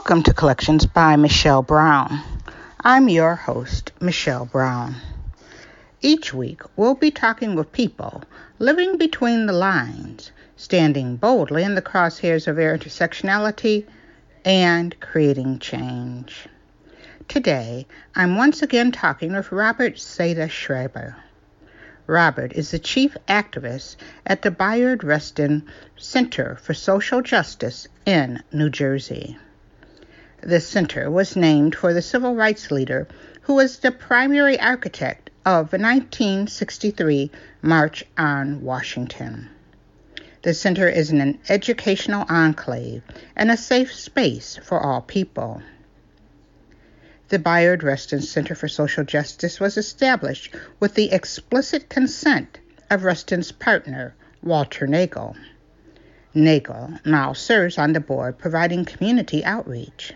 Welcome to Collections by Michelle Brown. I'm your host, Michelle Brown. Each week, we'll be talking with people living between the lines, standing boldly in the crosshairs of their intersectionality, and creating change. Today, I'm once again talking with Robert Seda Schreiber. Robert is the chief activist at the Bayard Rustin Center for Social Justice in New Jersey. The center was named for the civil rights leader who was the primary architect of the 1963 March on Washington. The center is an educational enclave and a safe space for all people. The Bayard Rustin Center for Social Justice was established with the explicit consent of Rustin's partner, Walter Naegle. Naegle now serves on the board providing community outreach.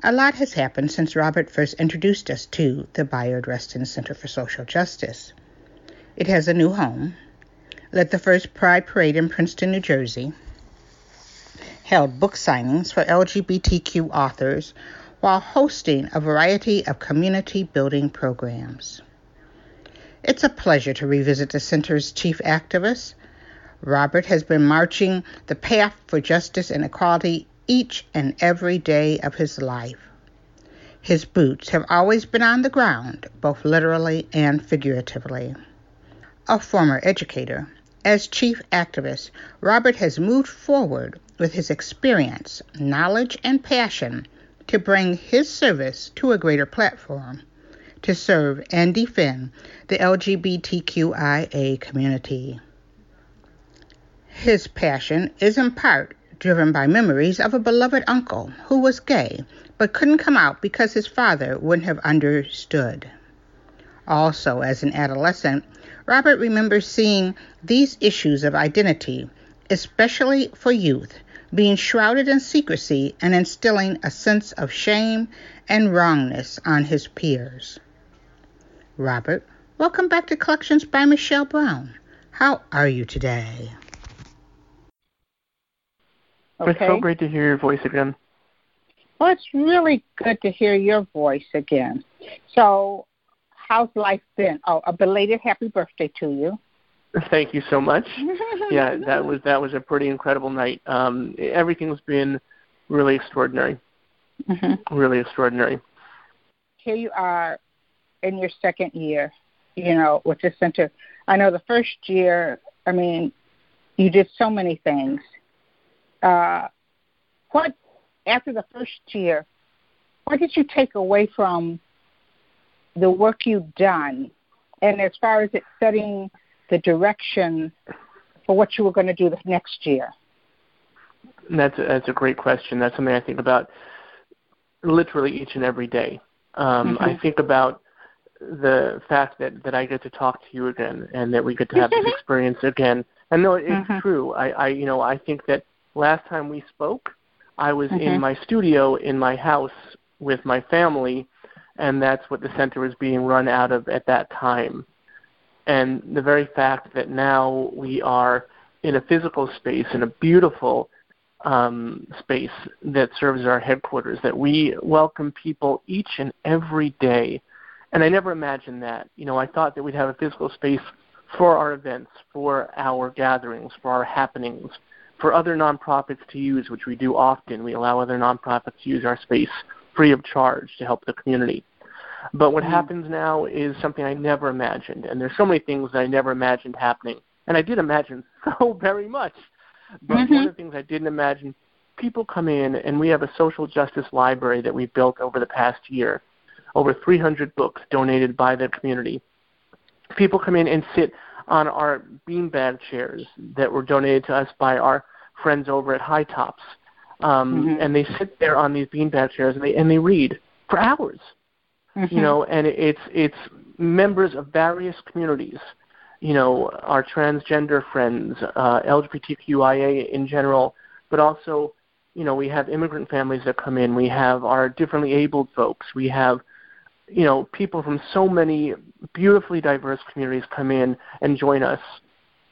A lot has happened since Robert first introduced us to the Bayard Rustin Center for Social Justice. It has a new home, led the first Pride Parade in Princeton, New Jersey, held book signings for LGBTQ authors while hosting a variety of community building programs. It's a pleasure to revisit the center's chief activist. Robert has been marching the path for justice and equality each and every day of his life. His boots have always been on the ground, both literally and figuratively. A former educator, as chief activist, Robert has moved forward with his experience, knowledge, and passion to bring his service to a greater platform to serve and defend the LGBTQIA community. His passion is in part driven by memories of a beloved uncle who was gay but couldn't come out because his father wouldn't have understood. Also, as an adolescent, Robert remembers seeing these issues of identity, especially for youth, being shrouded in secrecy and instilling a sense of shame and wrongness on his peers. Robert, welcome back to Collections by Michelle Brown. How are you today? Okay. It's so great to hear your voice again. Well, it's really good to hear your voice again. So, how's life been? Oh, a belated happy birthday to you. Thank you so much. yeah, that was that was a pretty incredible night. Um, everything's been really extraordinary. Mm-hmm. Really extraordinary. Here you are in your second year, you know, with the center. I know the first year, I mean, you did so many things uh, what after the first year, what did you take away from the work you've done, and as far as it setting the direction for what you were going to do the next year? That's a, that's a great question. That's something I think about literally each and every day. Um, mm-hmm. I think about the fact that that I get to talk to you again, and that we get to have this experience again. And no, it's mm-hmm. true. I, I, you know, I think that last time we spoke, I was mm-hmm. in my studio in my house with my family, and that's what the center was being run out of at that time. And the very fact that now we are in a physical space, in a beautiful um, space that serves as our headquarters, that we welcome people each and every day. And I never imagined that. You know, I thought that we'd have a physical space for our events, for our gatherings, for our happenings, for other nonprofits to use, which we do often. We allow other nonprofits to use our space free of charge to help the community. But what mm-hmm. happens now is something I never imagined, and there's so many things that I never imagined happening, and I did imagine so very much. But mm-hmm. one of the things I didn't imagine, people come in, and we have a social justice library that we've built over the past year, over 300 books donated by the community, People come in and sit on our beanbag chairs that were donated to us by our friends over at HiTOPS. Um, mm-hmm. And they sit there on these beanbag chairs and they and they read for hours. Mm-hmm. You know, and it's it's members of various communities. You know, our transgender friends, uh, LGBTQIA in general, but also, you know, we have immigrant families that come in. We have our differently abled folks. We have you know, people from so many beautifully diverse communities come in and join us.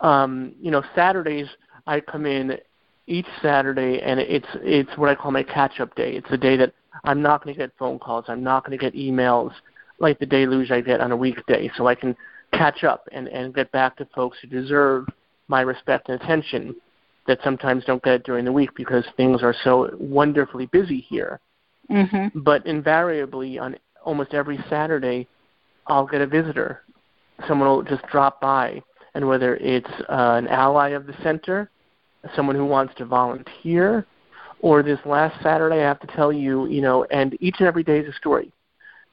Um, you know, Saturdays I come in each Saturday, and it's it's what I call my catch-up day. It's a day that I'm not going to get phone calls. I'm not going to get emails like the deluge I get on a weekday, so I can catch up and and get back to folks who deserve my respect and attention that sometimes don't get it during the week because things are so wonderfully busy here. Mm-hmm. But invariably, on almost every Saturday, I'll get a visitor. Someone will just drop by, and whether it's uh, an ally of the center, someone who wants to volunteer, or this last Saturday, I have to tell you, you know, and each and every day is a story.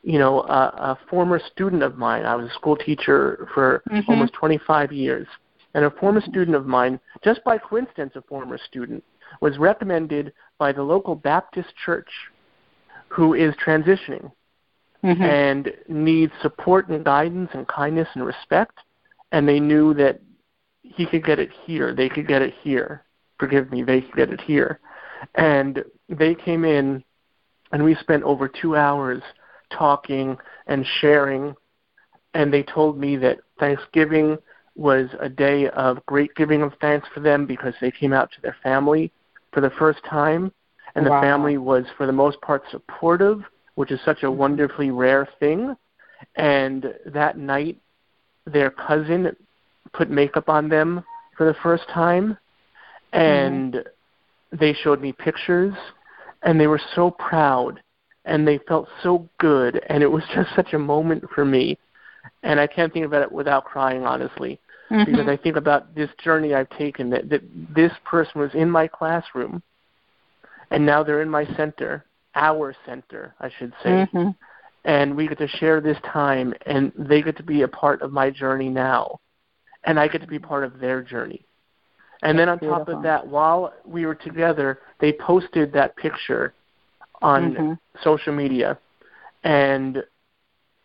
You know, uh, a former student of mine, I was a school teacher for mm-hmm. almost 25 years, and a former student of mine, just by coincidence, a former student, was recommended by the local Baptist church who is transitioning mm-hmm. and needs support and guidance and kindness and respect. And they knew that he could get it here. They could get it here. Forgive me, they could get it here. And they came in, and we spent over two hours talking and sharing. And they told me that Thanksgiving was a day of great giving of thanks for them because they came out to their family for the first time. And wow. the family was, for the most part, supportive which is such a wonderfully rare thing. And that night, their cousin put makeup on them for the first time, and mm-hmm. they showed me pictures, and they were so proud, and they felt so good, and it was just such a moment for me. And I can't think about it without crying, honestly, mm-hmm. because I think about this journey I've taken that, that this person was in my classroom, and now they're in my center, our center, I should say. Mm-hmm. And we get to share this time, and they get to be a part of my journey now, and I get to be part of their journey. And That's then on beautiful. top of that, while we were together, they posted that picture on mm-hmm. social media. And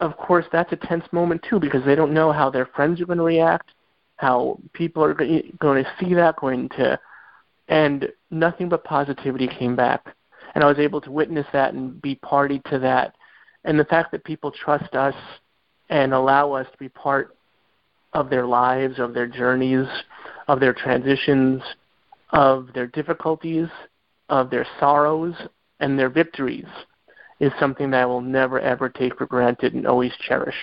of course, that's a tense moment too because they don't know how their friends are going to react, how people are going to see that, going to, and nothing but positivity came back and I was able to witness that and be party to that. And the fact that people trust us and allow us to be part of their lives, of their journeys, of their transitions, of their difficulties, of their sorrows, and their victories is something that I will never ever take for granted and always cherish.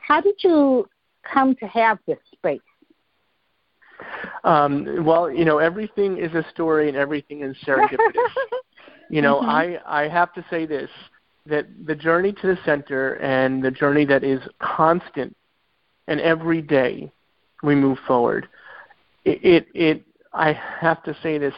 How did you come to have this space? Um, well, you know, everything is a story and everything is serendipitous. you know, mm-hmm. I I have to say this that the journey to the center and the journey that is constant and every day we move forward. It it, it I have to say this.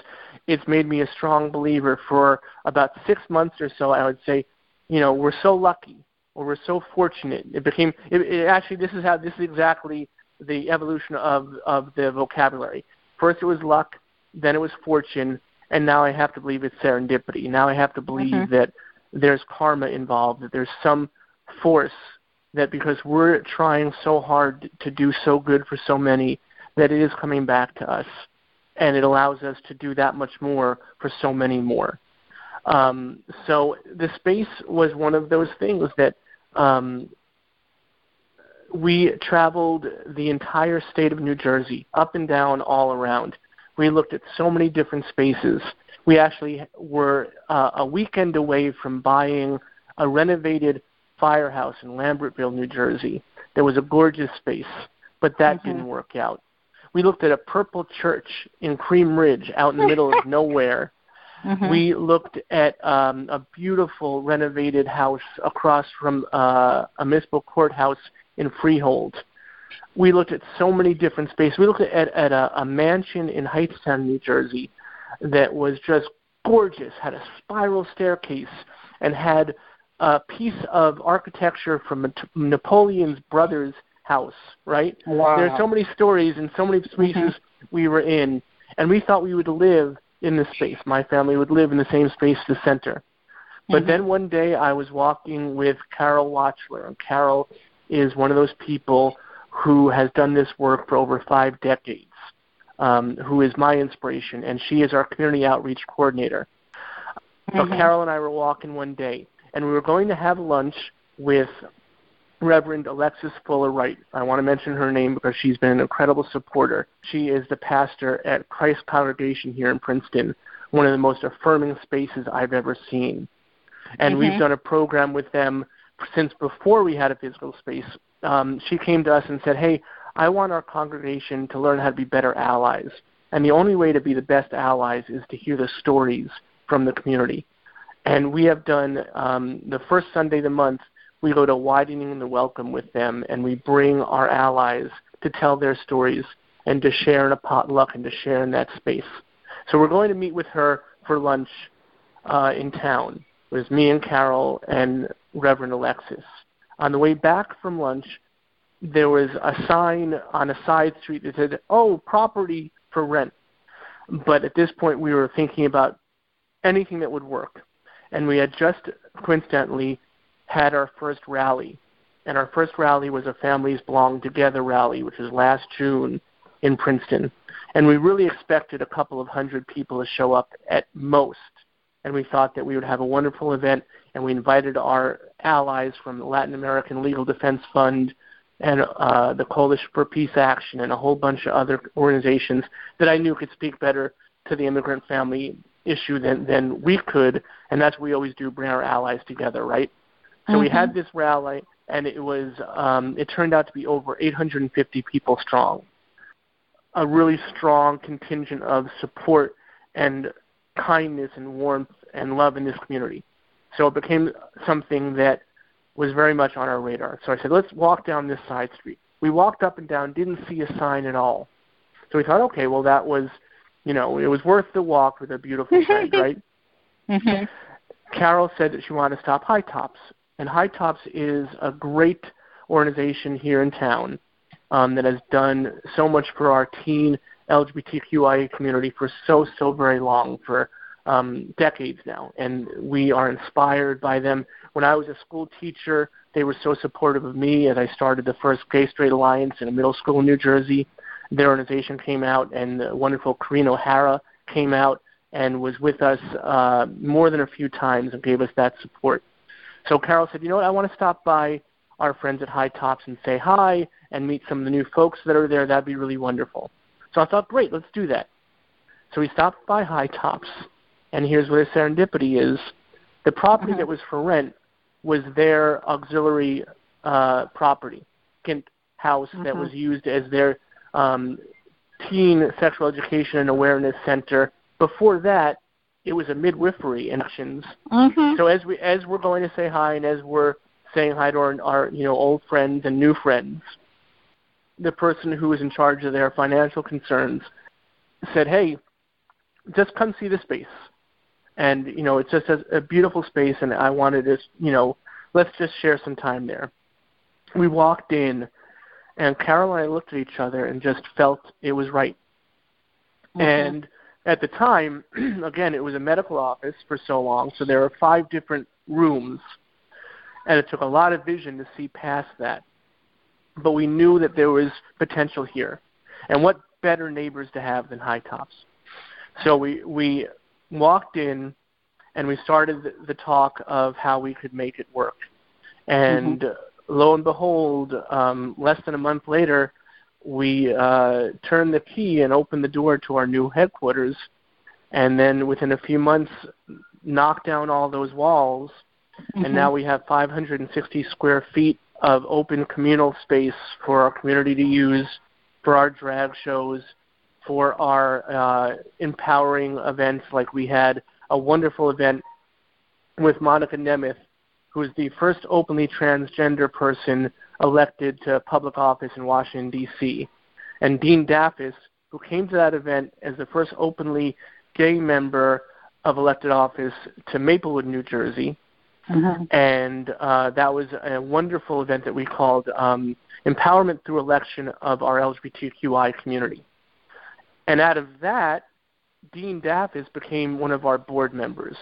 It's made me a strong believer for about six months or so. I would say, you know, we're so lucky or we're so fortunate. It became it, it actually this is how this is exactly the evolution of of the vocabulary. First it was luck, then it was fortune, and now I have to believe it's serendipity. Now I have to believe mm-hmm. that there's karma involved, that there's some force that because we're trying so hard to do so good for so many, that it is coming back to us, and it allows us to do that much more for so many more. Um, so the space was one of those things that um, we traveled the entire state of New Jersey, up and down, all around. We looked at so many different spaces. We actually were uh, a weekend away from buying a renovated firehouse in Lambertville, New Jersey. There was a gorgeous space, but that mm-hmm. didn't work out. We looked at a purple church in Cream Ridge out in the middle of nowhere. Mm-hmm. We looked at um, a beautiful renovated house across from uh, a municipal courthouse in Freehold. We looked at so many different spaces. We looked at, at a, a mansion in Hightstown, New Jersey, that was just gorgeous, had a spiral staircase, and had a piece of architecture from Napoleon's brother's house, right? Wow. There are so many stories and so many spaces mm-hmm. we were in, and we thought we would live in this space. My family would live in the same space, the center. But mm-hmm. then one day I was walking with Carol Watchler, and Carol is one of those people who has done this work for over five decades, um, who is my inspiration, and she is our community outreach coordinator. Mm-hmm. So Carol and I were walking one day, and we were going to have lunch with Reverend Alexis Fuller Wright. I want to mention her name because she's been an incredible supporter. She is the pastor at Christ Congregation here in Princeton, one of the most affirming spaces I've ever seen. And mm-hmm. we've done a program with them since before we had a physical space. Um, she came to us and said, Hey, I want our congregation to learn how to be better allies. And the only way to be the best allies is to hear the stories from the community. And we have done um, the first Sunday of the month, we go to widening the welcome with them, and we bring our allies to tell their stories and to share in a potluck and to share in that space. So we're going to meet with her for lunch uh, in town. It was me and Carol and Reverend Alexis. On the way back from lunch, there was a sign on a side street that said, "Oh, property for rent." But at this point, we were thinking about anything that would work, and we had just coincidentally had our first rally. And our first rally was a Families Belong Together rally, which was last June in Princeton. And we really expected a couple of hundred people to show up at most. And we thought that we would have a wonderful event. And we invited our allies from the Latin American Legal Defense Fund and uh, the Coalition for Peace Action and a whole bunch of other organizations that I knew could speak better to the immigrant family issue than, than we could. And that's what we always do, bring our allies together, right? So mm-hmm. we had mm-hmm. this rally, and it was um, it turned out to be over 850 people strong. A really strong contingent of support and kindness and warmth and love in this community. So it became something that was very much on our radar. So I said, let's walk down this side street. We walked up and down, didn't see a sign at all. So we thought, okay, well that was, you know, it was worth the walk with a beautiful sight, right? Mm-hmm. Carol said that she wanted to stop HiTOPS, and HiTOPS is a great organization here in town um, that has done so much for our teen LGBTQIA community for so, so very long, for um, decades now. And we are inspired by them. When I was a school teacher, they were so supportive of me as I started the first Gay Straight Alliance in a middle school in New Jersey. Their organization came out, and the wonderful Corinne O'Hara came out and was with us uh, more than a few times and gave us that support. So Carol said, you know what, I want to stop by our friends at HiTOPS and say hi and meet some of the new folks that are there. That'd be really wonderful. So I thought, great, let's do that. So we stopped by HiTOPS, and here's where the serendipity is. The property mm-hmm. that was for rent was their auxiliary uh, property, House, mm-hmm. that was used as their um, teen sexual education and awareness center. Before that, it was a midwifery in actions. Mm-hmm. So as we as we're going to say hi and as we're saying hi to our, our you know old friends and new friends, the person who was in charge of their financial concerns said, "Hey, just come see the space." And you know, it's just a, a beautiful space, and I wanted to, you know, let's just share some time there. We walked in, and Carol and I looked at each other and just felt it was right. Mm-hmm. And at the time, again, it was a medical office for so long, so there were five different rooms, and it took a lot of vision to see past that. But we knew that there was potential here, and what better neighbors to have than HiTOPS? So we we walked in, and we started the, talk of how we could make it work, and mm-hmm. lo and behold, um, less than a month later, we uh, turned the key and opened the door to our new headquarters, and then within a few months, knocked down all those walls, mm-hmm. and now we have 560 square feet of open communal space for our community to use, for our drag shows, for our uh, empowering events. Like we had a wonderful event with Monika Nemeth, who is the first openly transgender person elected to public office in Washington, D.C. And Dean Dafis, who came to that event as the first openly gay member of elected office to Maplewood, New Jersey. Mm-hmm. And uh, that was a wonderful event that we called um, Empowerment Through Election of Our LGBTQI Community. And out of that, Dean Dafis became one of our board members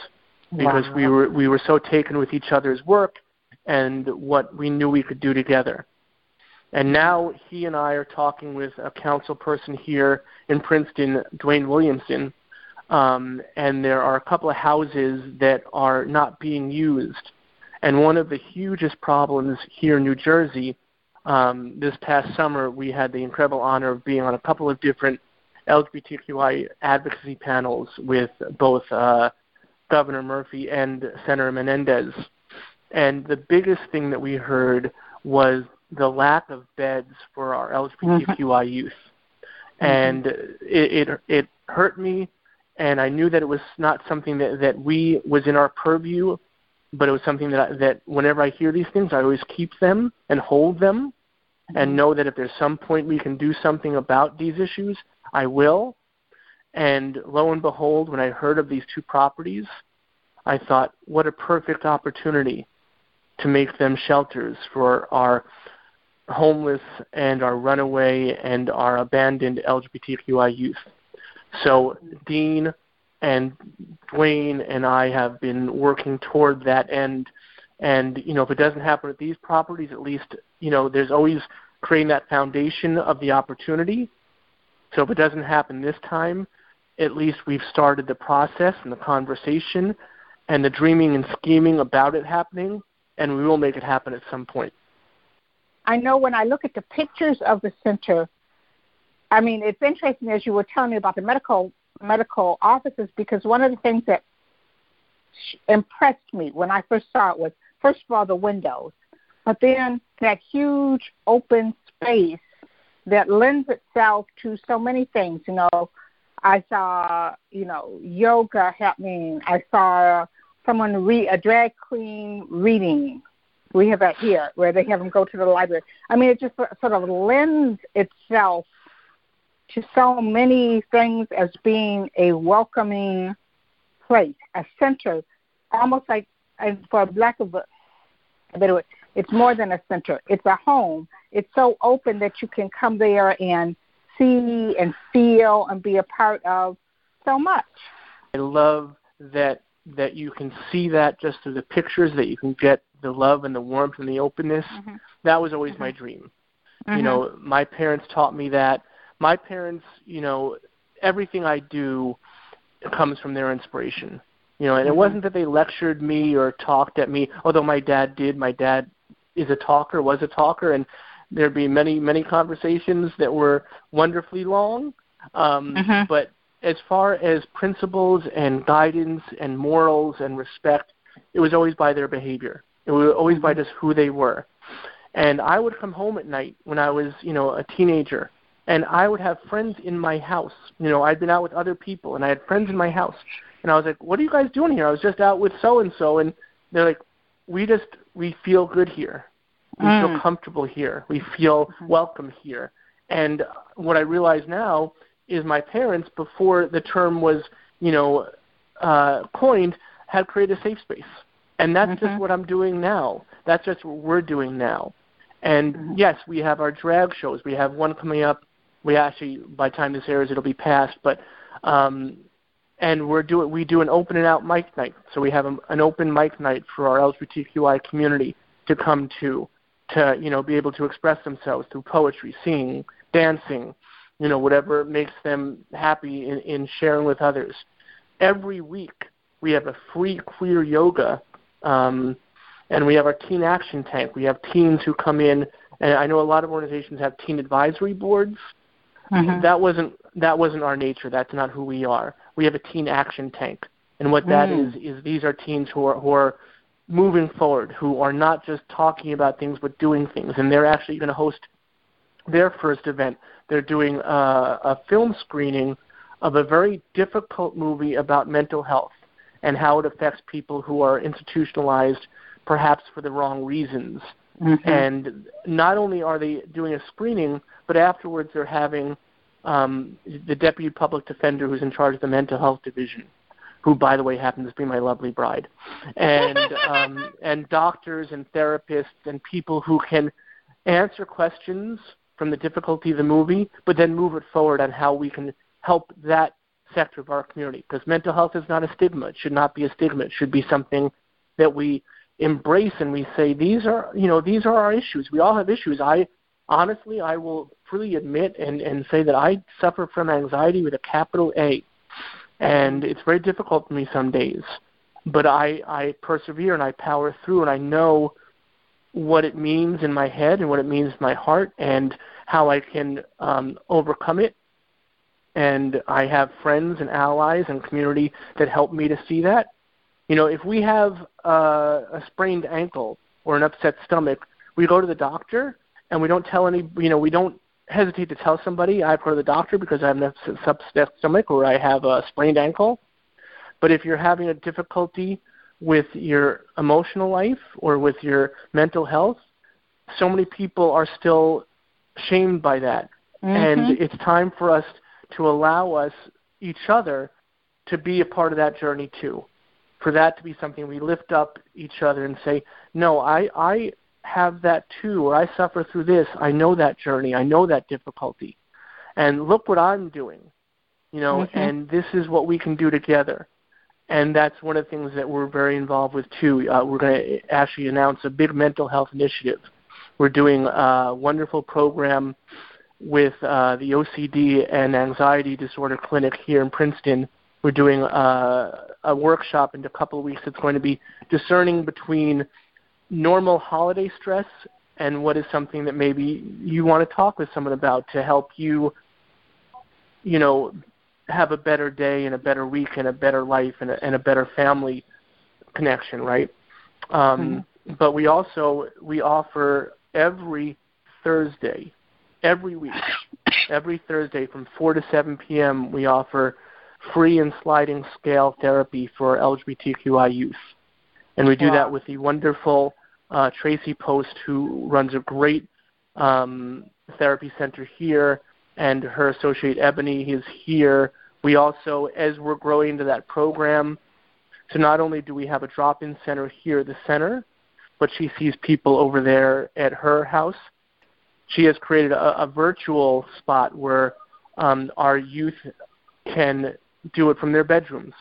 because Wow. we were we were so taken with each other's work and what we knew we could do together. And now he and I are talking with a council person here in Princeton, Dwaine Williamson, um, and there are a couple of houses that are not being used. And one of the hugest problems here in New Jersey, um, this past summer, we had the incredible honor of being on a couple of different LGBTQI advocacy panels with both uh, Governor Murphy and Senator Menendez. And the biggest thing that we heard was the lack of beds for our LGBTQI youth. And it, it it hurt me, and I knew that it was not something that that we was in our purview, but it was something that I, that whenever I hear these things, I always keep them and hold them, and mm-hmm. know that if there's some point we can do something about these issues, I will. And lo and behold, when I heard of these two properties, I thought, what a perfect opportunity to make them shelters for our homeless and our runaway and our abandoned LGBTQI youth. So Dean and Dwaine and I have been working toward that end. And you know, if it doesn't happen at these properties, at least you know there's always creating that foundation of the opportunity. So if it doesn't happen this time, at least we've started the process and the conversation and the dreaming and scheming about it happening, and we will make it happen at some point. I know when I look at the pictures of the center, I mean, it's interesting as you were telling me about the medical medical offices because one of the things that impressed me when I first saw it was first of all the windows, but then that huge open space that lends itself to so many things. You know, I saw you know yoga happening. I saw someone read a drag queen reading. We have that here where they have them go to the library. I mean, it just sort of lends itself to so many things as being a welcoming place, a center, almost like, and for lack of a, better word, it's more than a center. It's a home. It's so open that you can come there and see and feel and be a part of so much. I love that that you can see that just through the pictures, that you can get the love and the warmth and the openness. Mm-hmm. That was always my dream. You know, my parents taught me that. My parents, you know, everything I do comes from their inspiration. You know, and it wasn't that they lectured me or talked at me, although my dad did. My dad is a talker, was a talker, and there'd be many, many conversations that were wonderfully long. Um, Mhm. But as far as principles and guidance and morals and respect, it was always by their behavior. It was always by just who they were. And I would come home at night when I was, you know, a teenager, and I would have friends in my house. You know, I'd been out with other people, and I had friends in my house. And I was like, "What are you guys doing here?" I was just out with so and so, and they're like, "We just we feel good here. We feel Mm. comfortable here. We feel welcome here." And what I realize now is my parents, before the term was, you know, uh, coined, had created a safe space. And that's Mhm. just what I'm doing now. That's just what we're doing now. And Mhm. yes, we have our drag shows. We have one coming up. We actually, by the time this airs, it'll be past. But um, and we're doing we do an open and out mic night. So we have a, an open mic night for our LGBTQI community to come to, to you know be able to express themselves through poetry, singing, dancing, you know whatever makes them happy in, in sharing with others. Every week we have a free queer yoga um, and we have our teen action tank. We have teens who come in, and I know a lot of organizations have teen advisory boards. Mhm. That wasn't that wasn't our nature. That's not who we are. We have a teen action tank, and what that Mm. is is these are teens who are who are moving forward, who are not just talking about things but doing things, and they're actually going to host their first event. They're doing uh, a film screening of a very difficult movie about mental health and how it affects people who are institutionalized, perhaps for the wrong reasons. Mhm. And not only are they doing a screening, but afterwards they're having um, the deputy public defender who's in charge of the mental health division who, by the way, happens to be my lovely bride, and um, and doctors and therapists and people who can answer questions from the difficulty of the movie, but then move it forward on how we can help that sector of our community. Because mental health is not a stigma; it should not be a stigma. It should be something that we embrace and we say these are you know these are our issues. We all have issues. I honestly, I will freely admit and, and say that I suffer from anxiety with a capital A. And it's very difficult for me some days. But I, I persevere and I power through and I know what it means in my head and what it means in my heart and how I can um, overcome it. And I have friends and allies and community that help me to see that. You know, if we have uh, a sprained ankle or an upset stomach, we go to the doctor and we don't tell any, you know, we don't hesitate to tell somebody I've heard of the doctor because I have an upset stomach or I have a sprained ankle. But if you're having a difficulty with your emotional life or with your mental health, so many people are still shamed by that. Mm-hmm. And it's time for us to allow us each other to be a part of that journey too. For that to be something we lift up each other and say, "No, I I have that too, or I suffer through this. I know that journey. I know that difficulty. And look what I'm doing. You know, mm-hmm. and this is what we can do together. And that's one of the things that we're very involved with too. Uh, we're going to actually announce a big mental health initiative. We're doing a wonderful program with uh, the OCD and anxiety disorder clinic here in Princeton. We're doing uh, a workshop in a couple of weeks. It's going to be discerning between normal holiday stress and what is something that maybe you want to talk with someone about to help you you know have a better day and a better week and a better life and a, and a better family connection right um, mm-hmm. but we also we offer every thursday every week every thursday from 4 to 7 p.m we offer free and sliding scale therapy for lgbtqi youth and we do wow. that with the wonderful uh, Tracy Post, who runs a great um, therapy center here, and her associate Ebony is here. We also, as we're growing into that program, so not only do we have a drop-in center here at the center, but she sees people over there at her house. She has created a, a virtual spot where um, our youth can do it from their bedrooms,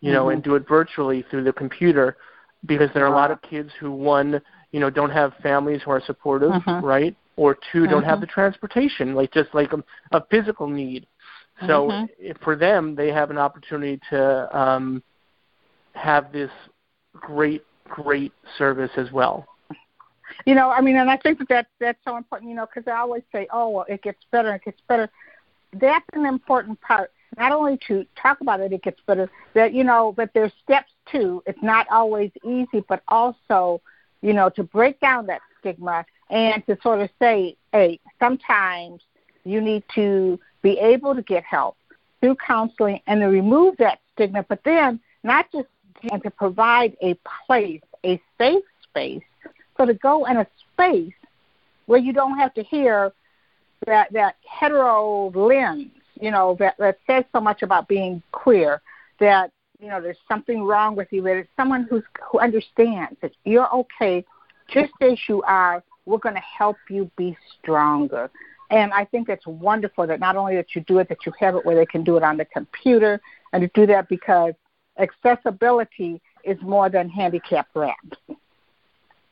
you know, mm-hmm. and do it virtually through the computer because there are a lot of kids who one you know don't have families who are supportive mm-hmm. right or 2 mm-hmm. don't have the transportation like just like a, a physical need so mm-hmm. for them they have an opportunity to um have this great great service as well you know i mean and i think that, that that's so important you know because i always say oh well it gets better it gets better that's an important part not only to talk about gets better. That you know, but there's steps too. It's not always easy, but also, you know, to break down that stigma and to sort of say, hey, sometimes you need to be able to get help through counseling and to remove that stigma, but then not just and to provide a place, a safe space, so to go in a space where you don't have to hear that that hetero lens you know, that, that says so much about being queer that, you know, there's something wrong with you, that it's someone who's, who understands that you're okay just as you are. We're going to help you be stronger. And I think it's wonderful that not only that you do it, that you have it where they can do it on the computer, and to do that because accessibility is more than handicap ramps.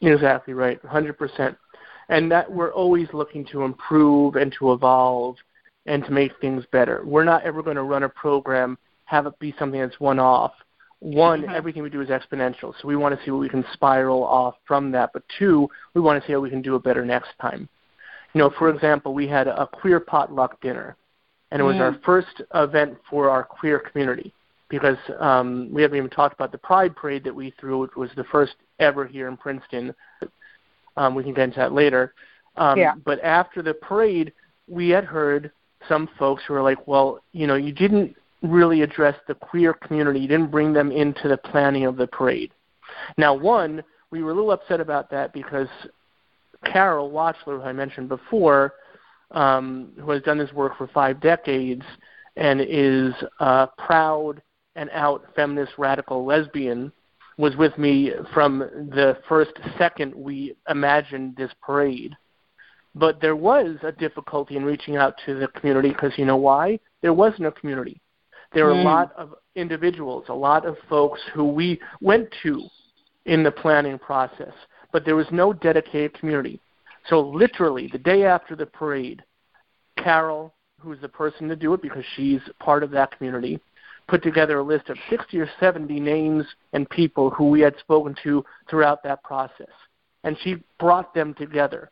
Exactly right, 100%. And that we're always looking to improve and to evolve and to make things better. We're not ever going to run a program, have it be something that's one off. One, mm-hmm. everything we do is exponential, so we want to see what we can spiral off from that. But two, we want to see how we can do it better next time. You know, for example, we had a queer potluck dinner, and it was mm. our first event for our queer community because um, we haven't even talked about the Pride Parade that we threw. It was the first ever here in Princeton. Um, we can get into that later. Um, yeah. But after the parade, we had heard some folks who are like, well, you know, you didn't really address the queer community. You didn't bring them into the planning of the parade. Now, one, we were a little upset about that because Carol Watchler, who I mentioned before, um, who has done this work for five decades and is a proud and out feminist radical lesbian was with me from the first second we imagined this parade. But there was a difficulty in reaching out to the community because you know why? There wasn't a community. There were mm. a lot of individuals, a lot of folks who we went to in the planning process, but there was no dedicated community. So literally, the day after the parade, Carol, who's the person to do it because she's part of that community, put together a list of 60 or 70 names and people who we had spoken to throughout that process. And she brought them together.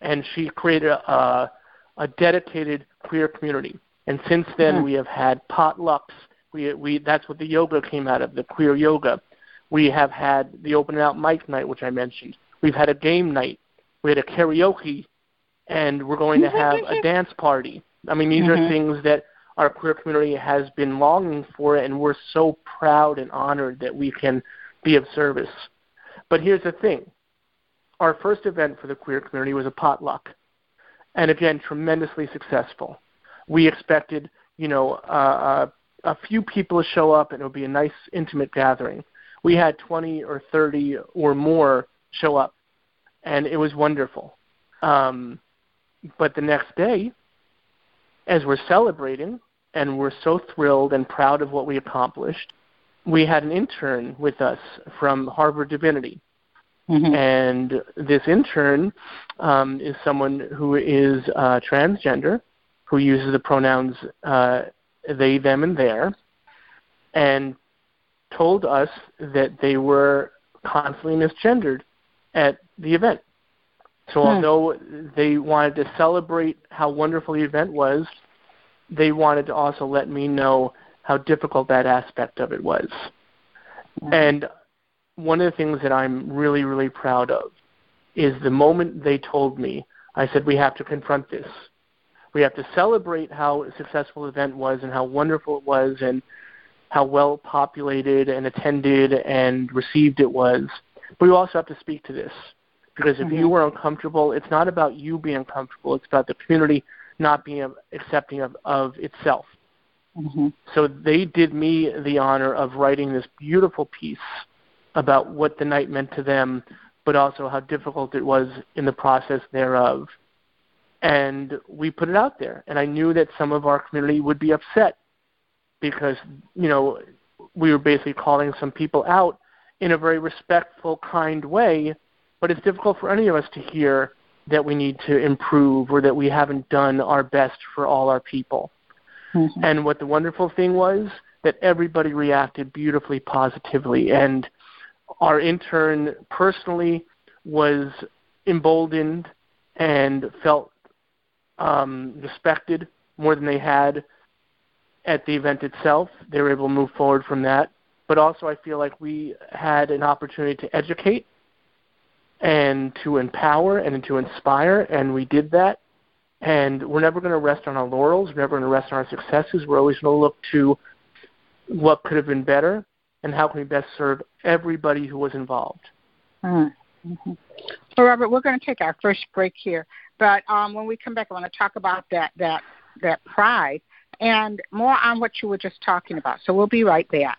And she created a, a dedicated queer community. And since then, mm-hmm. we have had potlucks. We, we, that's what the yoga came out of, the queer yoga. We have had the open out mic night, which I mentioned. We've had a game night. We had a karaoke, and we're going to have a dance party. I mean, these mm-hmm. are things that our queer community has been longing for, and we're so proud and honored that we can be of service. But here's the thing our first event for the queer community was a potluck, and again, tremendously successful we expected, you know, uh, a few people to show up and it would be a nice, intimate gathering. We had 20 or 30 or more show up, and it was wonderful. Um, but the next day, as we're celebrating and we're so thrilled and proud of what we accomplished, we had an intern with us from Harvard Divinity. Mm-hmm. And this intern um, is someone who is uh, transgender who uses the pronouns uh, they, them, and their, and told us that they were constantly misgendered at the event. So hmm. although they wanted to celebrate how wonderful the event was, they wanted to also let me know how difficult that aspect of it was. Hmm. And one of the things that I'm really, really proud of is the moment they told me, I said, we have to confront this. We have to celebrate how successful the event was and how wonderful it was and how well populated and attended and received it was. But we also have to speak to this because if mm-hmm. you were uncomfortable, it's not about you being uncomfortable. It's about the community not being accepting of, of itself. Mm-hmm. So they did me the honor of writing this beautiful piece about what the night meant to them, but also how difficult it was in the process thereof and we put it out there. And I knew that some of our community would be upset because you know we were basically calling some people out in a very respectful, kind way. But it's difficult for any of us to hear that we need to improve or that we haven't done our best for all our people. Mm-hmm. And what the wonderful thing was that everybody reacted beautifully positively and our intern personally was emboldened and felt um, respected more than they had at the event itself. They were able to move forward from that. But also, I feel like we had an opportunity to educate and to empower and to inspire, and we did that. And we're never going to rest on our laurels. We're never going to rest on our successes. We're always going to look to what could have been better and how can we best serve everybody who was involved. Mm-hmm. Well, Robert, we're going to take our first break here. But um, when we come back, I want to talk about that that that pride and more on what you were just talking about. So we'll be right back.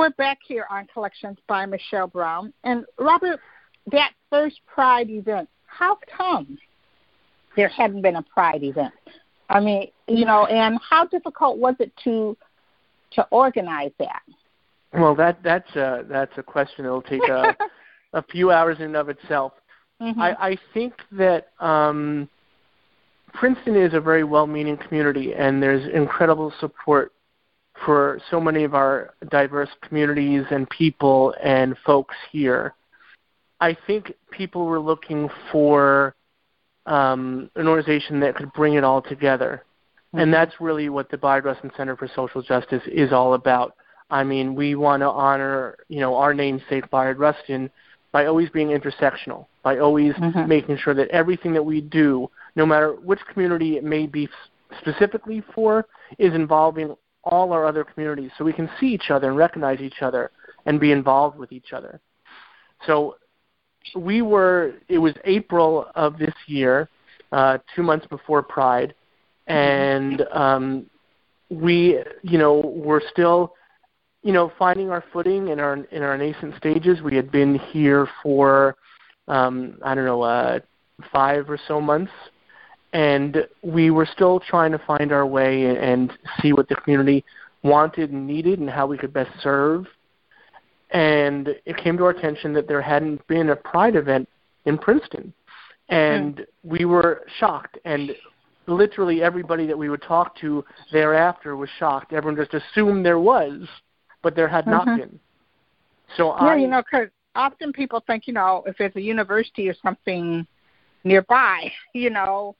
we're back here on Collections by Michelle Brown. And Robert, that first Pride event, how come there hadn't been a Pride event? I mean, you know, and how difficult was it to to organize that? Well, that that's a that's a question that'll take a a few hours in and of itself. Mm-hmm. I, I think that um, Princeton is a very well-meaning community, and there's incredible support for so many of our diverse communities and people and folks here. I think people were looking for um, an organization that could bring it all together. Mm-hmm. And that's really what the Bayard Rustin Center for Social Justice is all about. I mean, we want to honor, you know, our namesake Bayard Rustin by always being intersectional, by always mm-hmm. making sure that everything that we do, no matter which community it may be specifically for, is involving all our other communities so we can see each other and recognize each other and be involved with each other. So we were, it was April of this year, uh, two months before Pride, and um, we, you know, were still, you know, finding our footing in our in our nascent stages. We had been here for, um, I don't know, uh, five or so months, and we were still trying to find our way and see what the community wanted and needed and how we could best serve. And it came to our attention that there hadn't been a Pride event in Princeton, and mm. we were shocked. And literally everybody that we would talk to thereafter was shocked. Everyone just assumed there was, but there had mm-hmm. not been. So yeah, I, you know, because often people think, you know, if there's a university or something nearby, you know,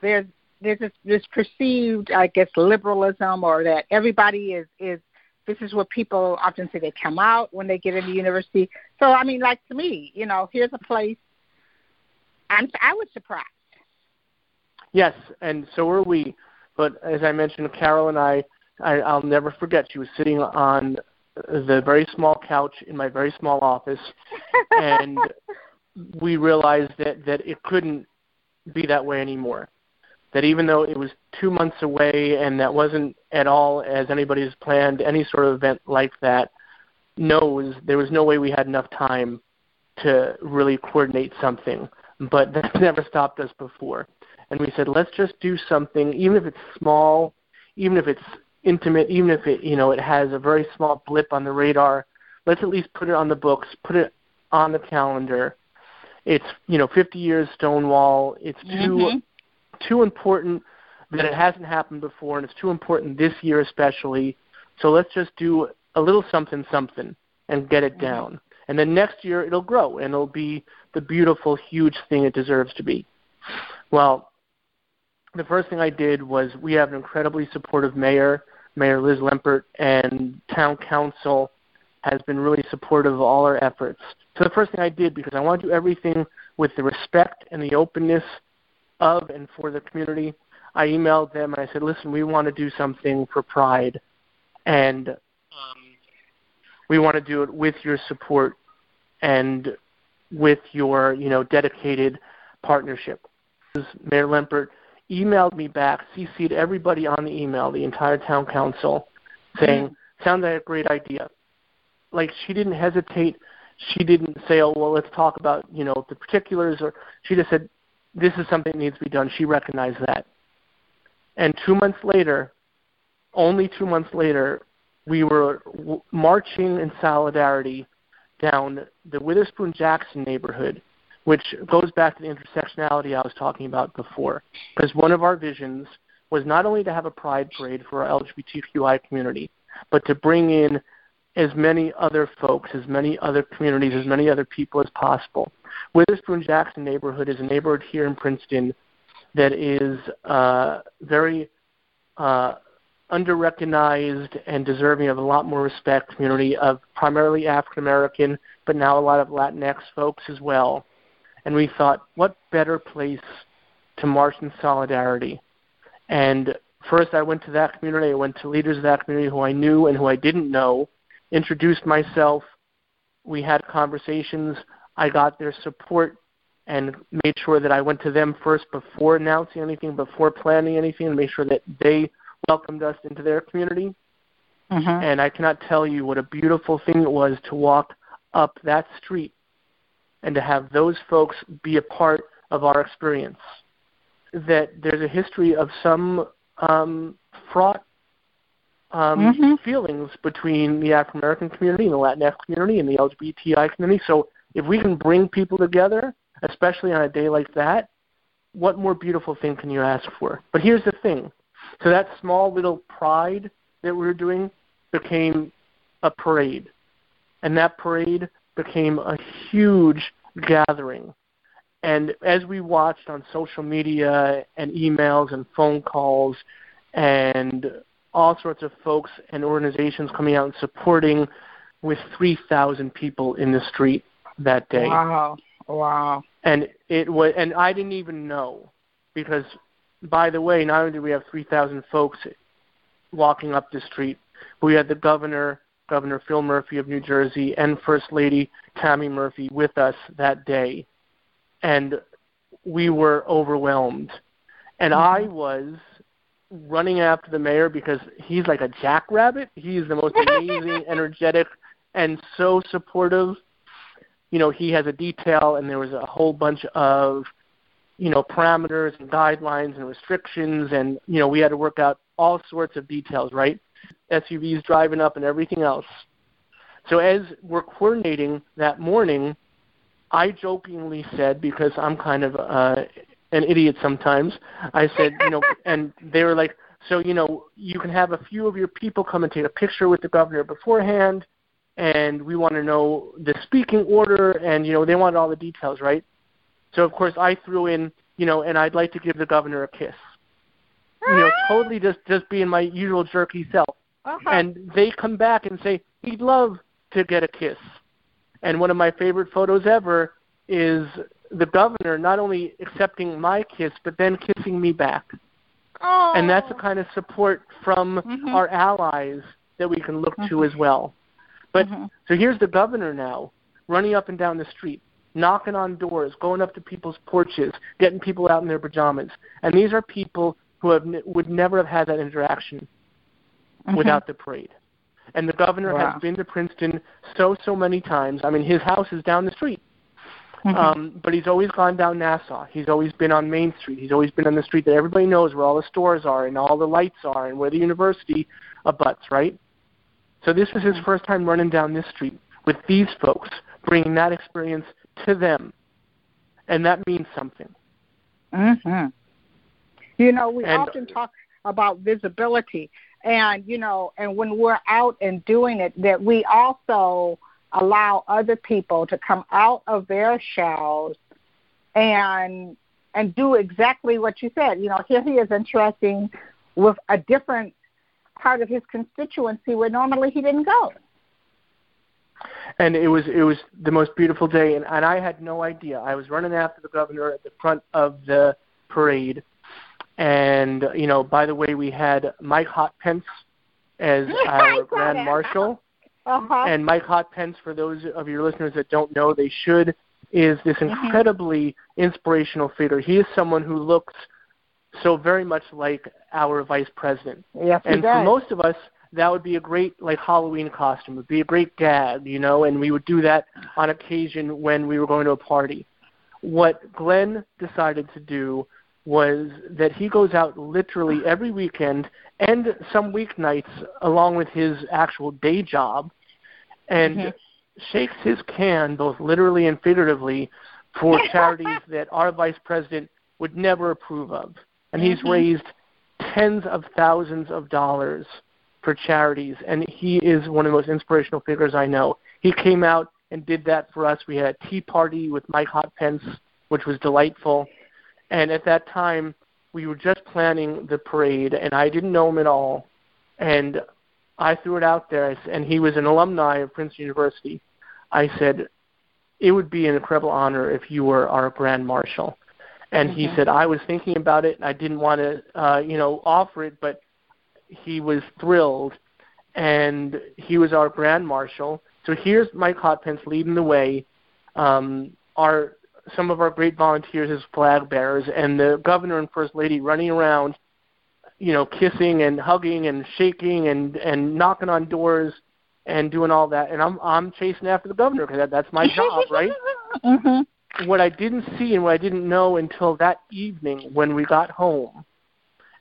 there's there's this, this perceived, I guess, liberalism, or that everybody is is. This is what people often say they come out when they get into university. So I mean, like to me, you know, here's a place. I'm I was surprised Yes, and so were we. But as I mentioned, Carol and I, I I'll never forget. She was sitting on the very small couch in my very small office, and we realized that that it couldn't be that way anymore. That even though it was two months away, and that wasn't at all as anybody has planned any sort of event like that, knows there was no way we had enough time to really coordinate something. But that never stopped us before and we said let's just do something even if it's small even if it's intimate even if it you know it has a very small blip on the radar let's at least put it on the books put it on the calendar it's you know 50 years stonewall it's too mm-hmm. too important that it hasn't happened before and it's too important this year especially so let's just do a little something something and get it mm-hmm. down and then next year it'll grow and it'll be the beautiful huge thing it deserves to be well the first thing I did was we have an incredibly supportive mayor, Mayor Liz Lempert, and town council has been really supportive of all our efforts. So the first thing I did, because I want to do everything with the respect and the openness of and for the community, I emailed them and I said, listen, we want to do something for Pride, and um, we want to do it with your support and with your, you know, dedicated partnership. Mayor Lempert emailed me back, CC'd everybody on the email, the entire town council, saying, mm-hmm. "Sounds like a great idea." Like she didn't hesitate. She didn't say, "Oh, well, let's talk about you know the particulars," or she just said, "This is something that needs to be done." She recognized that. And two months later, only two months later, we were w- marching in solidarity down the Witherspoon Jackson neighborhood which goes back to the intersectionality I was talking about before. Because one of our visions was not only to have a pride parade for our LGBTQI community, but to bring in as many other folks, as many other communities, as many other people as possible. Witherspoon Jackson neighborhood is a neighborhood here in Princeton that is uh, very uh, underrecognized and deserving of a lot more respect community of primarily African American, but now a lot of Latinx folks as well and we thought, what better place to march in solidarity? And first, I went to that community. I went to leaders of that community who I knew and who I didn't know, introduced myself. We had conversations. I got their support and made sure that I went to them first before announcing anything, before planning anything, and made sure that they welcomed us into their community. Mm-hmm. And I cannot tell you what a beautiful thing it was to walk up that street and to have those folks be a part of our experience. That there's a history of some um, fraught um, Mm-hmm. feelings between the African American community and the Latinx community and the LGBTI community. So if we can bring people together, especially on a day like that, what more beautiful thing can you ask for? But here's the thing. So that small little pride that we were doing became a parade. And that parade became a huge gathering. And as we watched on social media and emails and phone calls and all sorts of folks and organizations coming out and supporting with 3,000 people in the street that day. Wow. Wow. And it was and I didn't even know because by the way, not only did we have 3,000 folks walking up the street, we had the governor, Governor Phil Murphy of New Jersey, and First Lady Tammy Murphy with us that day. And we were overwhelmed. And mm-hmm. I was running after the mayor because he's like a jackrabbit. He's the most amazing, energetic, and so supportive. You know, he has a detail, and there was a whole bunch of, you know, parameters and guidelines and restrictions, and you know, we had to work out all sorts of details, right? SUVs driving up and everything else. So as we're coordinating that morning, I jokingly said because I'm kind of uh, an idiot sometimes. I said, you know, and they were like, so you know, you can have a few of your people come and take a picture with the governor beforehand, and we want to know the speaking order, and you know, they wanted all the details, right? So of course I threw in, you know, and I'd like to give the governor a kiss. You know, totally just just being my usual jerky self. Uh-huh. And they come back and say he'd love to get a kiss. And one of my favorite photos ever is the governor not only accepting my kiss but then kissing me back. oh. And that's the kind of support from Mhm. our allies that we can look to as well. But Mhm. so here's the governor now running up and down the street, knocking on doors, going up to people's porches, getting people out in their pajamas. And these are people who have would never have had that interaction Mhm. without the parade. And the governor Wow. has been to Princeton so so many times. I mean, his house is down the street. Mhm. Um, but he's always gone down Nassau. He's always been on Main Street. He's always been on the street that everybody knows where all the stores are and all the lights are and where the university abuts, right? So this was his first time running down this street with these folks, bringing that experience to them. And that means something. hmm You know, we And- often talk about visibility, and you know, and when we're out and doing it, that we also allow other people to come out of their shells and and do exactly what you said. You know, here he is interacting with a different part of his constituency where normally he didn't go. and it was it was the most beautiful day and, and I had no idea. I was running after the governor at the front of the parade and you know, by the way we had Mike Hotpence as our grand marshal. Uh-huh. And Mike Hotpence, for those of your listeners that don't know, they should, is this Mm-hmm. incredibly inspirational figure. He is someone who looks so very much like our vice president. yes, he And for most of us, that would be a great like Halloween costume. It would be a great gag, you know, and we would do that on occasion when we were going to a party. What Glenn decided to do was that he goes out literally every weekend and some weeknights along with his actual day job and Mhm. shakes his can both literally and figuratively for charities that our vice president would never approve of. And he's Mhm. raised tens of thousands of dollars for charities and he is one of the most inspirational figures I know. He came out and did that for us. We had a tea party with Mike Hotpence, which was delightful. And at that time, we were just planning the parade, and I didn't know him at all. And I threw it out there, and he was an alumni of Princeton University. I said, "It would be an incredible honor if you were our grand marshal." And he Mhm. said, "I was thinking about it. and I didn't want to, uh, you know, offer it, but he was thrilled, and he was our grand marshal. So here's Mike Hotpence leading the way. Um, our some of our great volunteers as flag bearers, and the governor and first lady running around, you know, kissing and hugging and shaking and and knocking on doors and doing all that. And I'm I'm chasing after the governor because that, that's my job, right? hmm what I didn't see and what I didn't know until that evening when we got home